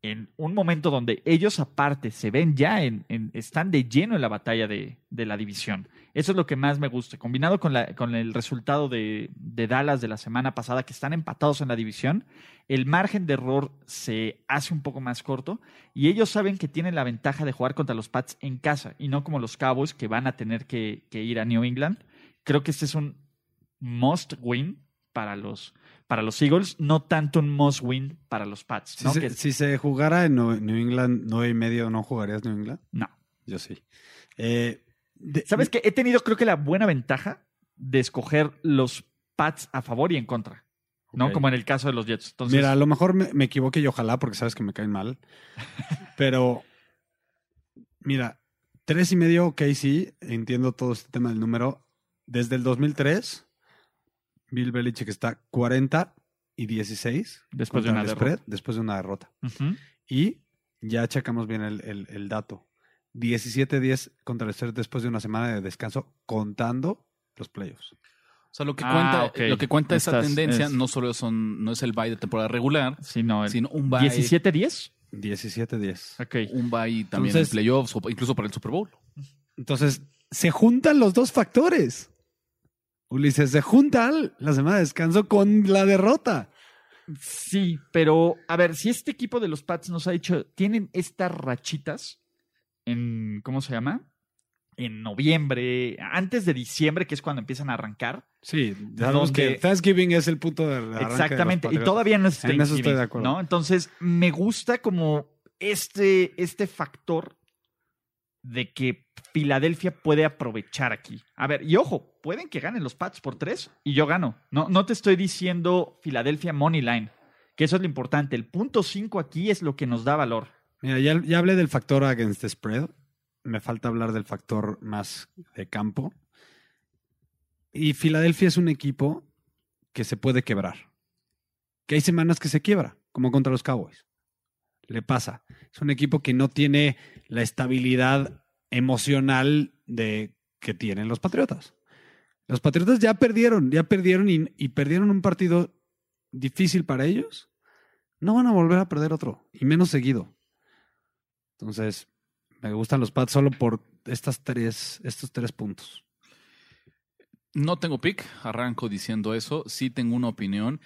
En un momento donde ellos, aparte, se ven ya en, están de lleno en la batalla de, de la división. Eso es lo que más me gusta. Combinado con, la, con el resultado de, de Dallas de la semana pasada, que están empatados en la división, el margen de error se hace un poco más corto y ellos saben que tienen la ventaja de jugar contra los Pats en casa y no como los Cowboys que van a tener que ir a New England. Creo que este es un must win para los, para los Eagles, no tanto un must win para los Pats. Si, se, Que- si se jugara en New England 9 y medio, ¿no jugarías New England? no. Yo sí. Eh, de- ¿Sabes que He tenido, creo que, la buena ventaja de escoger los Pats a favor y en contra. ¿no? Como en el caso de los Jets. Entonces, Mira, a lo mejor me, me equivoqué y ojalá, porque sabes que me caen mal. Pero, mira, tres y medio, ok, sí, entiendo todo este tema del número. Desde el 2003, Bill Belichick está 40 y 16 Después de una el spread, después de una derrota. Ujú. Y ya checamos bien el, el- el dato. 17-10 contra el spread después de una semana de descanso, contando los playoffs. O sea, lo que Ah, cuenta, ok. lo que cuenta esa Estás- tendencia es- no solo son, no es el bye de temporada regular, Sí, no, el sino un bye, 17-10. 17-10. Ok. un bye también Entonces- en playoffs o incluso para el Super Bowl. Entonces, se juntan los dos factores. Ulises, se juntan la semana de descanso con la derrota. Sí, pero a ver, si este equipo de los Pats nos ha dicho, tienen estas rachitas, en, ¿cómo se llama? En noviembre, antes de diciembre, que es cuando empiezan a arrancar. Sí, sabemos que Thanksgiving es el punto de los Exactamente, y todavía no es En eso estoy Thanksgiving, de acuerdo. ¿no? Entonces, me gusta como este, este factor de que Filadelfia puede aprovechar aquí. A ver, y ojo, pueden que ganen los Pats por tres y yo gano. No, no te estoy diciendo Filadelfia Money Line, que eso es lo importante. El punto 5 aquí es lo que nos da valor. Mira, ya, ya hablé del factor against the spread. Me falta hablar del factor más de campo. Y Filadelfia es un equipo que se puede quebrar. Que hay semanas que se quiebra, como contra los Cowboys. Le pasa. Es un equipo que no tiene la estabilidad emocional de que tienen los Patriotas. Los Patriotas ya perdieron, ya perdieron y, perdieron un partido difícil para ellos. No van a volver a perder otro, y menos seguido. Entonces, me gustan los Pats solo por estas tres, estos tres puntos. No tengo pick, arranco diciendo eso. Sí tengo una opinión.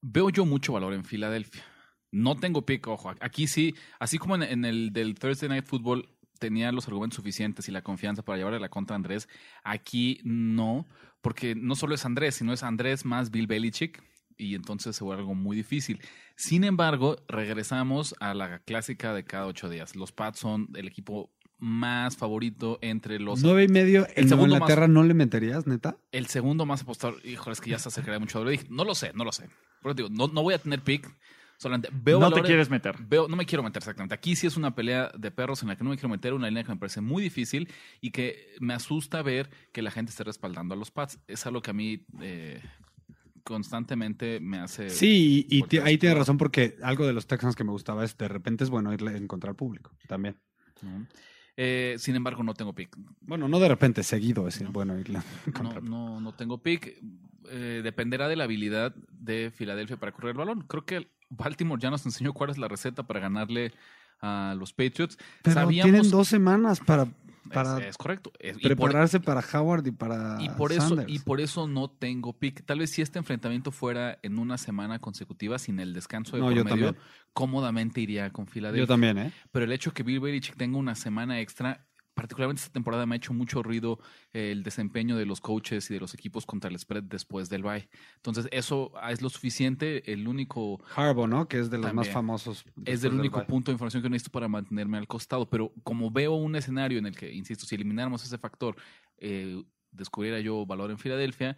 Veo yo mucho valor en Filadelfia. No tengo pick, ojo. Aquí sí, así como en, en el del Thursday Night Football tenía los argumentos suficientes y la confianza para llevarle la contra a Andrés, aquí no, porque no solo es Andrés, sino es Andrés más Bill Belichick y entonces se vuelve algo muy difícil. Sin embargo, regresamos a la clásica de cada ocho días. Los Pats son el equipo más favorito entre los Nueve y medio El en segundo Inglaterra no le meterías, neta. el segundo más apostador, híjole, es que ya se acercaría mucho. Dije, No lo sé, no lo sé. Pero digo, no, no voy a tener pick. Solamente veo no te quieres meter. Veo, no me quiero meter exactamente. Aquí sí es una pelea de perros en la que no me quiero meter, una línea que me parece muy difícil y que me asusta ver que la gente esté respaldando a los Pats. Es algo que a mí eh, constantemente me hace. Sí, y, ahí es tiene todo. razón porque algo de los Texans que me gustaba es de repente es bueno irle en contra al público también. ¿no? Eh, sin embargo, no tengo pick. Bueno, no de repente, seguido es bueno irle No, no, no tengo pick. Eh, dependerá de la habilidad de Filadelfia para correr el balón. Creo que Baltimore ya nos enseñó cuál es la receta para ganarle a los Patriots. Pero Sabíamos- tienen dos semanas para, Es- para es, correcto. Es- y por- prepararse para Howard y para Y por, eso, Sanders. y por eso no tengo pick. Tal vez si este enfrentamiento fuera en una semana consecutiva sin el descanso de No, por yo medio, también. cómodamente iría con Filadelfia. Yo también, ¿eh? Pero el hecho que Bill Belichick tenga una semana extra, particularmente esta temporada, me ha hecho mucho ruido eh, el desempeño de los coaches y de los equipos contra el spread después del bye. Entonces, eso es lo suficiente. El único Harbaugh, ¿no? Que es de los más famosos. es del único punto de información que necesito para mantenerme al costado. Pero como veo un escenario en el que, insisto, si elimináramos ese factor, eh, descubriera yo valor en Filadelfia,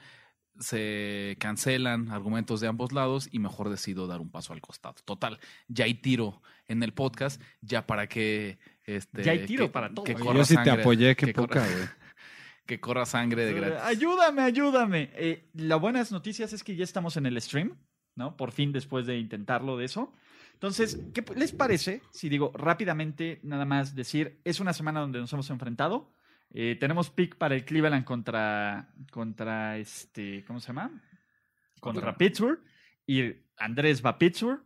se cancelan argumentos de ambos lados y mejor decido dar un paso al costado. Total, ya hay tiro en el podcast, ya para que... Este, Ya hay tiro que- para todo. que corra Yo sí te sangre- apoyé, qué que poca, corra- güey. que corra sangre de gratis. Ayúdame, ayúdame. Eh, la buenas noticias es que ya estamos en el stream, ¿no? Por fin, después de intentarlo de eso. Entonces, ¿qué les parece si digo rápidamente, nada más decir, es una semana donde nos hemos enfrentado? Eh, tenemos pick para el Cleveland contra, contra este, ¿cómo se llama? Contra Contra- Pittsburgh. Y Andrés va a Pittsburgh.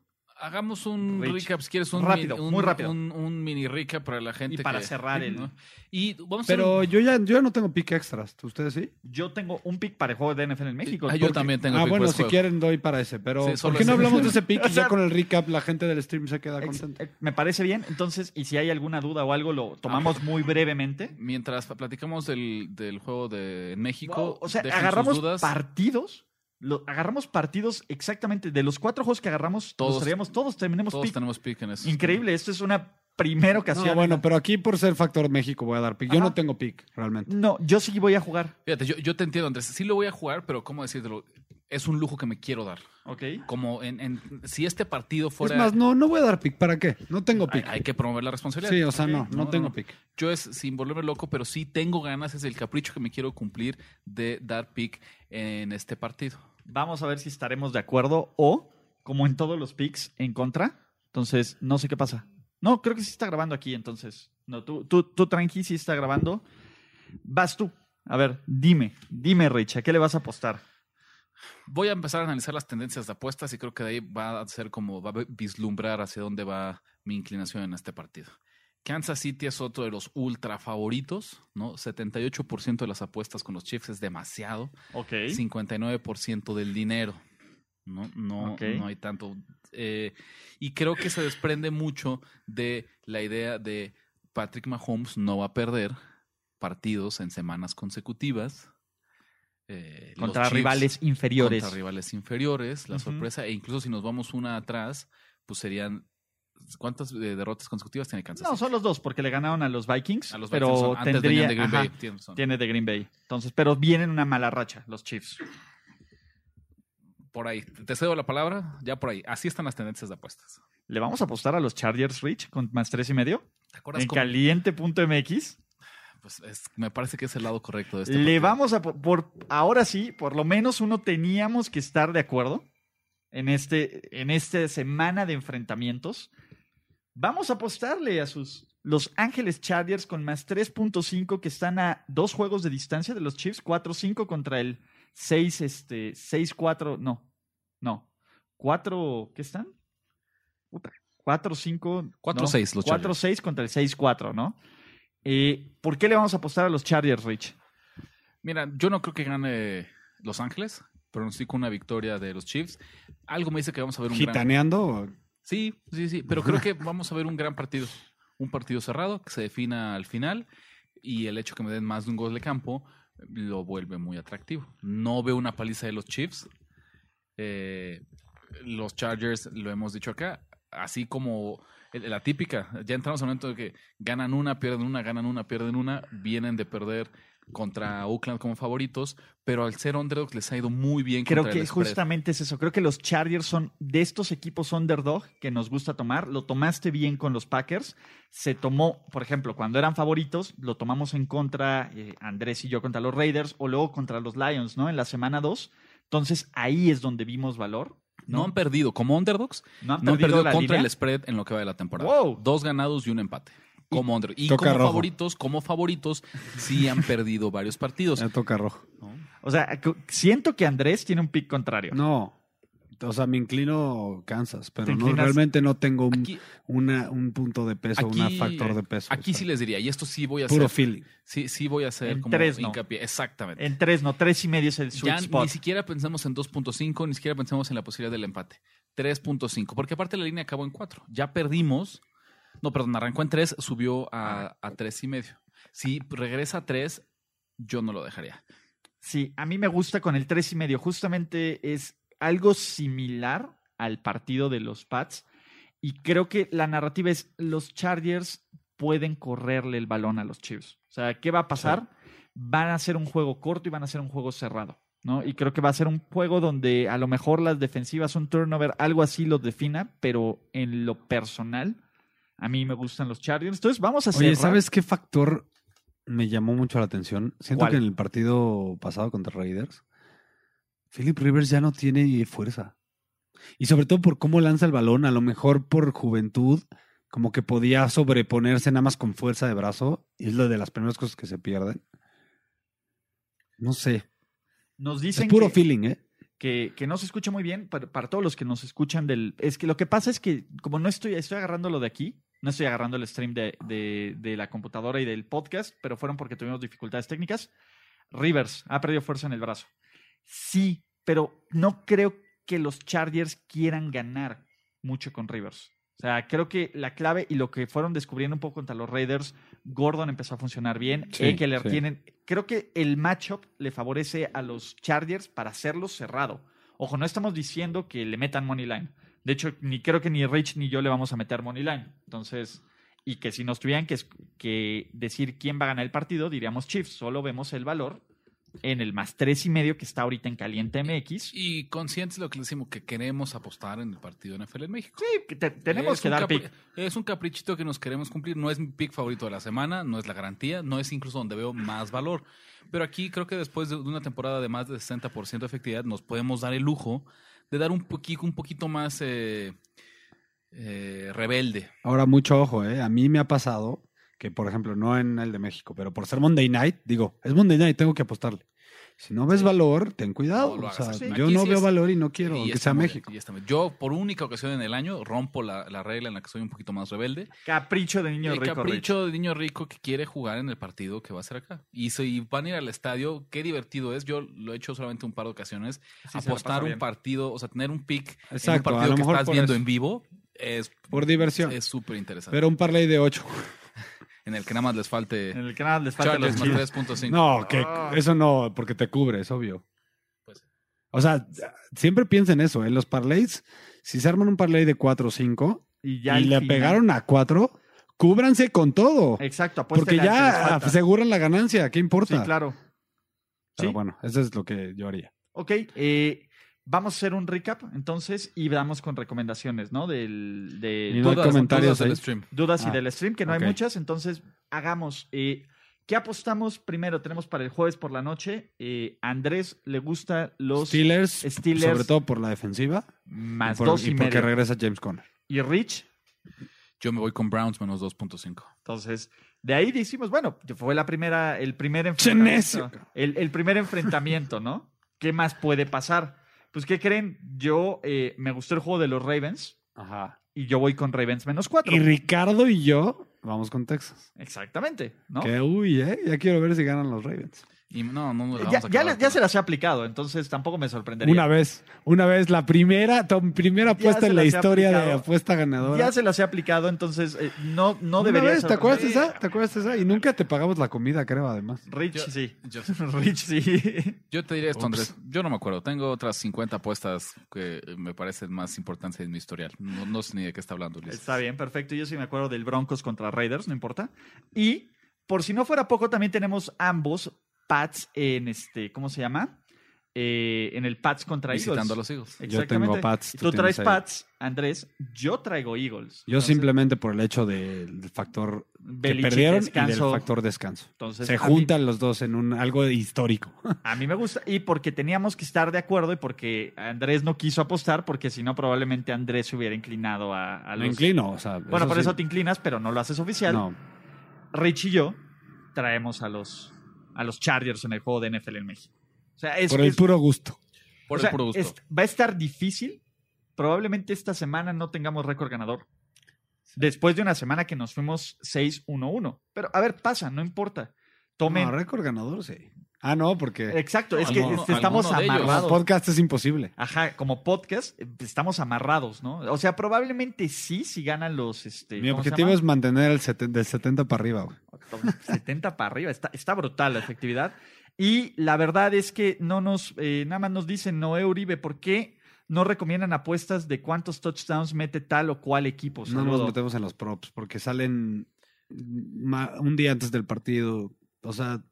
Hagamos un Rich. recap, si quieres, un, Rápido, un- muy rápido. Un, un mini recap para la gente. Y para que- cerrar el- ¿no? Y vamos a Pero un- yo ya, yo ya no tengo pick extras. ¿Ustedes sí? Yo tengo un pick para el juego de NFL en México. Ah, yo también tengo ah, pick bueno, si juego. quieren doy para ese. Pero Sí, ¿por qué no hablamos de ese pick y ya con el recap la gente del stream se queda contenta? Me parece bien. Entonces, y si hay alguna duda o algo, lo tomamos muy brevemente. Mientras platicamos del, del juego de México, Wow, o sea, agarramos dudas. partidos. Lo- agarramos partidos exactamente de los cuatro juegos que agarramos. Todos- Todos, traíamos, todos terminamos Todos pick. tenemos pick en eso. Increíble. Esto es una primera ocasión. No, bueno, pero aquí por ser factor México voy a dar pick. Yo Ajá. no tengo pick, realmente. No, yo sí voy a jugar. Fíjate, yo, yo te entiendo, Andrés. Sí lo voy a jugar, pero ¿cómo decírtelo? Es un lujo que me quiero dar. ¿Ok? Como en, en- si este partido fuera. Es más, no, no voy a dar pick. ¿Para qué? No tengo pick. hay que promover la responsabilidad. Sí, o sea, no, no, tengo pick. Yo es sin volverme loco, pero sí tengo ganas, es el capricho que me quiero cumplir de dar pick en este partido. Vamos a ver si estaremos de acuerdo o, como en todos los picks, en contra. Entonces, no sé qué pasa. No, creo que sí está grabando aquí, entonces. No, tú, tú, tú tranqui, sí está grabando. Vas tú. A ver, dime, dime, Rich, ¿a qué le vas a apostar? Voy a empezar a analizar las tendencias de apuestas y creo que de ahí va a ser como va a vislumbrar hacia dónde va mi inclinación en este partido. Kansas City es otro de los ultra favoritos, ¿no? 78% de las apuestas con los Chiefs es demasiado. Ok. 59% del dinero. No, no, no hay tanto. Eh, y creo que se desprende mucho de la idea de Patrick Mahomes no va a perder partidos en semanas consecutivas. Eh, Contra Chiefs rivales inferiores. Contra rivales inferiores, la sorpresa. E incluso si nos vamos una atrás, pues serían. ¿Cuántas eh, derrotas consecutivas tiene Kansas No, son los dos, porque le ganaron a los Vikings, A los pero Vikings antes tendría, de Green ajá, Bay. tiene de Green Bay. Entonces, pero vienen una mala racha los Chiefs. Por ahí. Te cedo la palabra, ya por ahí. Así están las tendencias de apuestas. ¿Le vamos a apostar a los Chargers Rich con más tres y medio? ¿Te acuerdas En caliente.mx. Pues es- me parece que es el lado correcto de este Le partido. vamos a po- por ahora sí, por lo menos uno teníamos que estar de acuerdo en este en esta semana de enfrentamientos. Vamos a apostarle a sus Los Ángeles Chargers con más 3.5 que están a dos juegos de distancia de los Chiefs, 4-5 contra el 6 este 6-4, no. No. 4 ¿qué están? Puta, 4-5 4-6 los Chargers. 4-6 contra el 6-4, ¿no? Eh, ¿Por qué le vamos a apostar a los Chargers, Rich? Mira, yo no creo que gane Los Ángeles, pronostico una victoria de los Chiefs. Algo me dice que vamos a ver un gran... Sí, sí, sí, pero creo que vamos a ver un gran partido. Un partido cerrado que se defina al final y el hecho que me den más de un gol de campo lo vuelve muy atractivo. No veo una paliza de los Chiefs. Eh, los Chargers, lo hemos dicho acá, así como la típica, ya entramos al momento de que ganan una, pierden una, ganan una, pierden una, vienen de perder contra Oakland como favoritos, pero al ser underdogs les ha ido muy bien Creo contra que justamente es eso. Creo que los Chargers son de estos equipos underdog que nos gusta tomar. Lo tomaste bien con los Packers. Se tomó, por ejemplo, cuando eran favoritos, lo tomamos en contra, eh, Andrés y yo contra los Raiders, o luego contra los Lions, ¿no? En la semana 2. Entonces ahí es donde vimos valor. No ¿no? han perdido como underdogs, No han No han perdido contra línea. el spread en lo que va de la temporada. Wow. Dos ganados y un empate. Como under. Y como rojo. favoritos, como favoritos, sí han perdido varios partidos. Me toca rojo. O sea, siento que Andrés tiene un pick contrario. No. O sea, me inclino Kansas, pero no, realmente no tengo un, Aquí, una, un punto de peso, un factor de peso. aquí o sea, sí les diría, y esto sí voy a Puro hacer. feeling. Sí, sí voy a hacer En como tres, no. hincapié. Exactamente. En tres, no, tres y medio es el sweet ya spot. ni siquiera pensamos en 2.5, ni siquiera pensamos en la posibilidad del empate. 3.5, porque aparte la línea acabó en 4. Ya perdimos. No, perdón, arrancó en 3, subió a, a 3 y medio. Si regresa a 3, yo no lo dejaría. Sí, a mí me gusta con el tres y medio. Justamente es algo similar al partido de los Pats. Y creo que la narrativa es los Chargers pueden correrle el balón a los Chiefs. O sea, ¿qué va a pasar? Van a ser un juego corto y van a ser un juego cerrado. ¿no? Y creo que va a ser un juego donde a lo mejor las defensivas, un turnover, algo así lo defina, pero en lo personal, a mí me gustan los Chargers. Entonces vamos a hacer. Oye, ¿sabes qué factor me llamó mucho la atención? Siento ¿Cuál? que en el partido pasado contra Raiders, Philip Rivers ya no tiene fuerza. Y sobre todo por cómo lanza el balón, a lo mejor por juventud, como que podía sobreponerse nada más con fuerza de brazo. Y es lo de las primeras cosas que se pierden. No sé. Nos Es dicen puro que- feeling, ¿eh? que, que no se escucha muy bien para, para todos los que nos escuchan del... Es que lo que pasa es que como no estoy, estoy agarrando lo de aquí, no estoy agarrando el stream de, de, de la computadora y del podcast, pero fueron porque tuvimos dificultades técnicas. Rivers ha perdido fuerza en el brazo. Sí, pero no creo que los Chargers quieran ganar mucho con Rivers. O sea, creo que la clave y lo que fueron descubriendo un poco contra los Raiders, Gordon empezó a funcionar bien, sí. tienen... Creo que el matchup le favorece a los Chargers para hacerlo cerrado. Ojo, no estamos diciendo que le metan money line. De hecho, ni creo que ni Rich ni yo le vamos a meter money line. Entonces, y que si nos tuvieran que, que decir quién va a ganar el partido, diríamos Chiefs. Solo vemos el valor en el más tres y medio que está ahorita en Caliente MX. Y conscientes de lo que les decimos, que queremos apostar en el partido NFL en México. Sí, que te- tenemos Es que dar pick. Es un caprichito que nos queremos cumplir. No es mi pick favorito de la semana, no es la garantía, no es incluso donde veo más valor. Pero aquí creo que después de una temporada de más de 60% de efectividad, nos podemos dar el lujo de dar un poquito, un poquito más eh, eh, rebelde. Ahora, mucho ojo, ¿eh? A mí me ha pasado que, por ejemplo, no en el de México, pero por ser Monday Night, digo, es Monday Night, tengo que apostarle. Si no ves valor, ten cuidado. No lo o sea, hagas. Sí. yo Aquí no sí veo es- valor y no quiero, Y está sea México. bien, y está muy bien. Yo, por única ocasión en el año, rompo la, la regla en la que soy un poquito más rebelde. Capricho de niño el rico. capricho de niño rico que quiere jugar en el partido que va a ser acá. Y si van a ir al estadio, qué divertido es. Yo lo he hecho solamente un par de ocasiones. Sí, apostar un bien. partido, o sea, tener un pick en un a partido lo que mejor estás viendo eso. en vivo es Por diversión. es súper interesante. Pero un parlay de ocho. En el que nada más les falte En el canal les falta los Chargers Chiefs. más 3.5. No, que Ah. eso no, porque te cubre, es obvio. Pues- O sea, siempre piensa en eso, en los parlays, si se arman un parlay de 4 o 5 Y ya y le final- pegaron a 4, cúbranse con todo. Exacto, Porque que les ya aseguran la ganancia, ¿qué importa? Sí, claro. Pero Sí. bueno, eso es lo que yo haría. Ok, eh, vamos a hacer un recap entonces y vamos con recomendaciones, ¿no? Del, de Y no hay Dudas, comentarios dudas del stream. dudas y Ah, del stream, que no hay muchas, entonces hagamos. eh, ¿Qué apostamos primero? Tenemos para el jueves por la noche. eh, a Andrés le gusta los Steelers, Steelers sobre todo por la defensiva, más y, por- dos y, y porque medio. regresa James Conner. Y Rich, Yo me voy con Browns menos 2.5. entonces de ahí decimos, bueno, fue la primera, el primer enfrentamiento. El, el primer enfrentamiento, ¿no? ¿Qué más puede pasar? Pues, ¿qué creen? Yo eh, me gustó el juego de los Ravens Ajá. y yo voy con Ravens menos cuatro. Y Ricardo y yo vamos con Texas. Exactamente, ¿no? Que uy, eh, ya quiero ver si ganan los Ravens. Y no, no la Ya, vamos a ya, acabar le- ya con- se las he aplicado, entonces tampoco me sorprendería. Una vez, una vez, la primera, tu primera apuesta en la historia de apuesta ganadora. Ya se las he aplicado, entonces eh, no, no Una debería vez, ¿te acuerdas de esa? ¿Te acuerdas de esa? Y nunca te pagamos la comida, creo, además. Rich, Yo- sí. Yo, Rich, sí. yo te diré esto, Ups. Andrés. Yo no me acuerdo. Tengo otras 50 apuestas que me parecen más importantes en mi historial. No, no sé ni de qué está hablando, Luis. Está bien, perfecto. Yo sí me acuerdo del Broncos contra Raiders, no importa. Y por si no fuera poco, también tenemos ambos Pats en este, ¿cómo se llama? Eh, en el Pats contra Visitando a Eagles. los Eagles. Yo tengo Pats, tú tú traes ahí. Pats, Andrés. Yo traigo Eagles. Yo Entonces, simplemente por el hecho del factor que perdieron y descanso. del factor descanso. Entonces, Se mí- juntan los dos en un algo histórico. A mí me gusta. Y porque teníamos que estar de acuerdo y porque Andrés no quiso apostar, porque si no, probablemente Andrés se hubiera inclinado a, a Me los. inclino, o sea. Bueno, por sí. eso te inclinas, pero no lo haces oficial. No, Rich y yo traemos a los, a los Chargers en el juego de NFL en México. O sea, es, por el es- puro gusto. Por o sea, el puro gusto. es- va a estar difícil. Probablemente esta semana no tengamos récord ganador. Después de una semana que nos fuimos 6-1-1. Pero, a ver, pasa, no importa. Tomen. No, récord ganador, sí. Ah, no, porque Exacto, es que Alguno- este, estamos amarrados. podcast es imposible. Ajá, como podcast, eh, estamos amarrados, ¿no? O sea, probablemente sí, si ganan los. Este, Mi ¿cómo se objetivo es mantener el seten- del 70 para arriba, güey. 70 para arriba. Está, está brutal la efectividad. Y la verdad es que no nos, eh, nada más nos dicen Noé Uribe, ¿por qué no recomiendan apuestas de cuántos touchdowns mete tal o cual equipo? No nos metemos en los props porque salen un día antes del partido. O sea,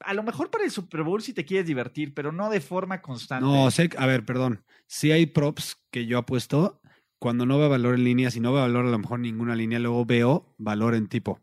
A lo mejor para el Super Bowl si te quieres divertir, pero no de forma constante. no sé. A ver, perdón. Si hay props que yo apuesto, cuando no veo valor en línea, si no veo valor a lo mejor ninguna línea, luego veo valor en tipo.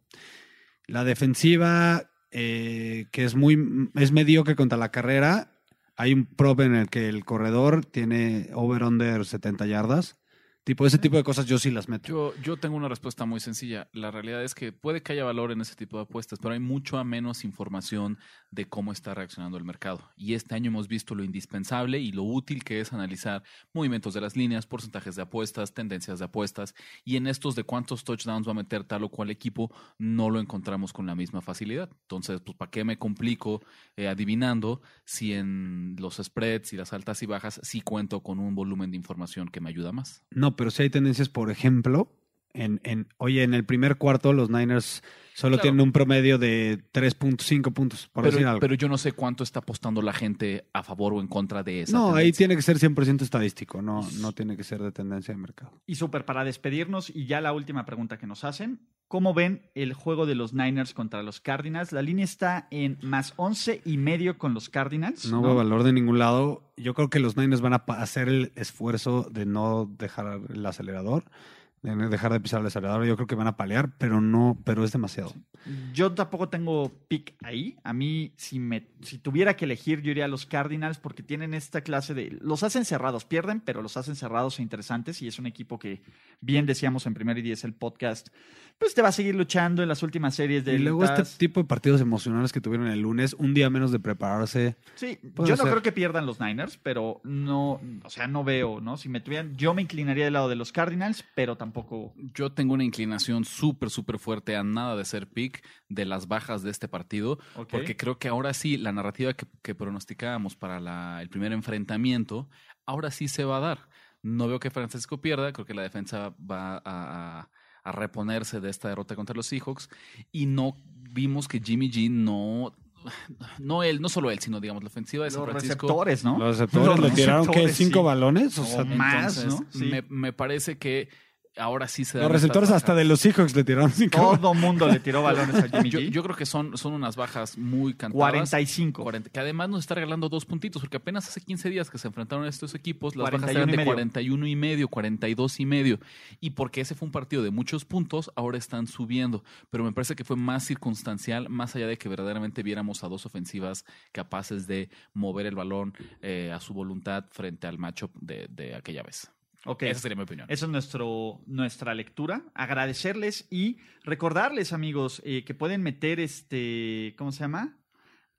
La defensiva, eh, que es muy es mediocre contra la carrera, hay un prop en el que el corredor tiene over-under 70 yardas. Tipo, ese tipo de cosas yo sí las meto. Yo, yo tengo una respuesta muy sencilla. La realidad es que puede que haya valor en ese tipo de apuestas, pero hay mucho a menos información de cómo está reaccionando el mercado. Y este año hemos visto lo indispensable y lo útil que es analizar movimientos de las líneas, porcentajes de apuestas, tendencias de apuestas. Y en estos de cuántos touchdowns va a meter tal o cual equipo, no lo encontramos con la misma facilidad. Entonces, pues, ¿para qué me complico eh, adivinando si en los spreads y las altas y bajas sí cuento con un volumen de información que me ayuda más? No, pero sí hay tendencias, por ejemplo, en, en oye, en el primer cuarto los Niners solo Claro. tienen un promedio de 3.5 puntos, por decir Pero, algo. pero yo no sé cuánto está apostando la gente a favor o en contra de esa. no, ahí tiene que ser 100% estadístico, no, no tiene que ser de tendencia de mercado. Y súper para despedirnos, y ya la última pregunta que nos hacen. ¿Cómo ven el juego de los Niners contra los Cardinals? La línea está en más 11 y medio con los Cardinals. No veo valor de ningún lado. Yo creo que los Niners van a hacer el esfuerzo de no dejar el acelerador, dejar de pisar el acelerador. Yo creo que van a palear, pero no, pero es demasiado. Yo tampoco tengo pick ahí. A mí, si, me, si tuviera que elegir, yo iría a los Cardinals porque tienen esta clase de... Los hacen cerrados, pierden, pero los hacen cerrados e interesantes. Y es un equipo que, bien decíamos en primer y diez el podcast, pues te va a seguir luchando en las últimas series de... Y luego este tipo de partidos emocionales que tuvieron el lunes, un día menos de prepararse. Sí, yo no ser. creo que pierdan los Niners, pero no, o sea, no veo, ¿no? Si me tuvieran, yo me inclinaría del lado de los Cardinals, pero tampoco. Yo tengo una inclinación súper, súper fuerte a nada de ser pick de las bajas de este partido, porque creo que ahora sí, la narrativa que, que pronosticábamos para la- el primer enfrentamiento, ahora sí se va a dar. No veo que Francisco pierda, creo que la defensa va a, a- a reponerse de esta derrota contra los Seahawks y no vimos que Jimmy G no no él, no solo él, sino digamos la ofensiva de San Los Francisco. receptores, ¿no? Los receptores Los le tiraron que receptores, cinco sí. balones. O sea, más, Entonces, ¿no? Sí. me, me parece que ahora sí se dan los receptores hasta de los Seahawks le tiraron cinco balones. Todo mundo le tiró balones a Jimmy Yo, G. yo creo que son, son unas bajas muy cantadas. 45. 40, que además nos está regalando dos puntitos, porque apenas hace 15 días que se enfrentaron a estos equipos, las bajas 41 eran y de medio. 41 y medio, 42 y medio. Y porque ese fue un partido de muchos puntos, ahora están subiendo. Pero me parece que fue más circunstancial, más allá de que verdaderamente viéramos a dos ofensivas capaces de mover el balón eh, a su voluntad frente al matchup de, de aquella vez. Ok. Esa sería mi opinión. Esa es nuestro, nuestra lectura. Agradecerles y recordarles, amigos, eh, que pueden meter este. ¿Cómo se llama?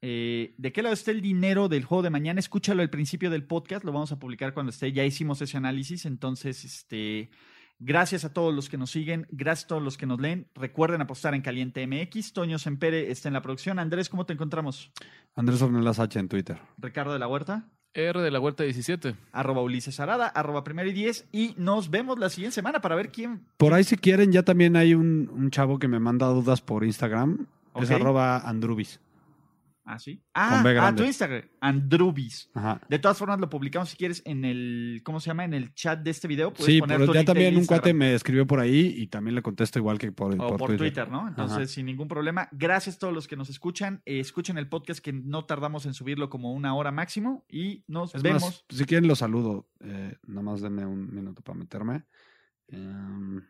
Eh, ¿De qué lado está el dinero del juego de mañana? Escúchalo al principio del podcast. Lo vamos a publicar cuando esté. Ya hicimos ese análisis. Entonces, este. Gracias a todos los que nos siguen, gracias a todos los que nos leen. Recuerden apostar en Caliente MX. Toño Sempere está en la producción. Andrés, ¿cómo te encontramos? Andrés Ornelas H en Twitter. Ricardo de la Huerta, R de la Huerta 17. arroba Ulises Arada, arroba primero y diez. Y nos vemos la siguiente semana para ver quién. Por ahí, si quieren, ya también hay un, un chavo que me manda dudas por Instagram. Es arroba Andrubis. Ah, sí. Ah, ah, tu Instagram, Andrubis. Ajá. De todas formas, lo publicamos si quieres en el, ¿cómo se llama? En el chat de este video. Puedes Sí, poner pero tu ya también un cuate me escribió por ahí y también le contesto igual que por, O por, Twitter. ¿no? Entonces, Ajá. sin ningún problema. Gracias a todos los que nos escuchan. Eh, escuchen el podcast que no tardamos en subirlo como una hora máximo. Y nos Es vemos. más, si quieren los saludo. Eh, nada más denme un minuto para meterme. Em,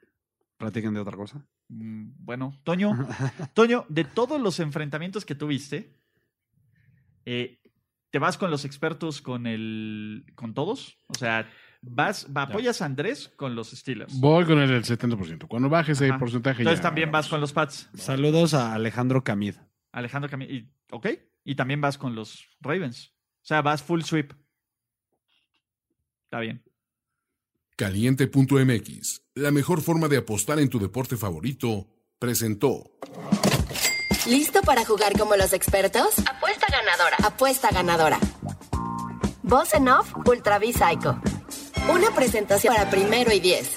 platiquen de otra cosa. Mm, Bueno, Toño, Toño, de todos los enfrentamientos que tuviste, eh, ¿te vas con los expertos con el con todos? O sea, vas, va- apoyas a Andrés con los Steelers. Voy con el del 70%. Cuando baje ese Ajá. porcentaje Entonces ya también vas con los Pats. Saludos a Alejandro Camid. Alejandro Camilo. y- ¿Ok? Y también vas con los Ravens. O sea, vas full sweep. Está bien. Caliente.mx, la mejor forma de apostar en tu deporte favorito, presentó. ¿Listo para jugar como los expertos? Apuesta ganadora. Apuesta ganadora. Voz en off Ultra V Psycho. Una presentación para primero y diez.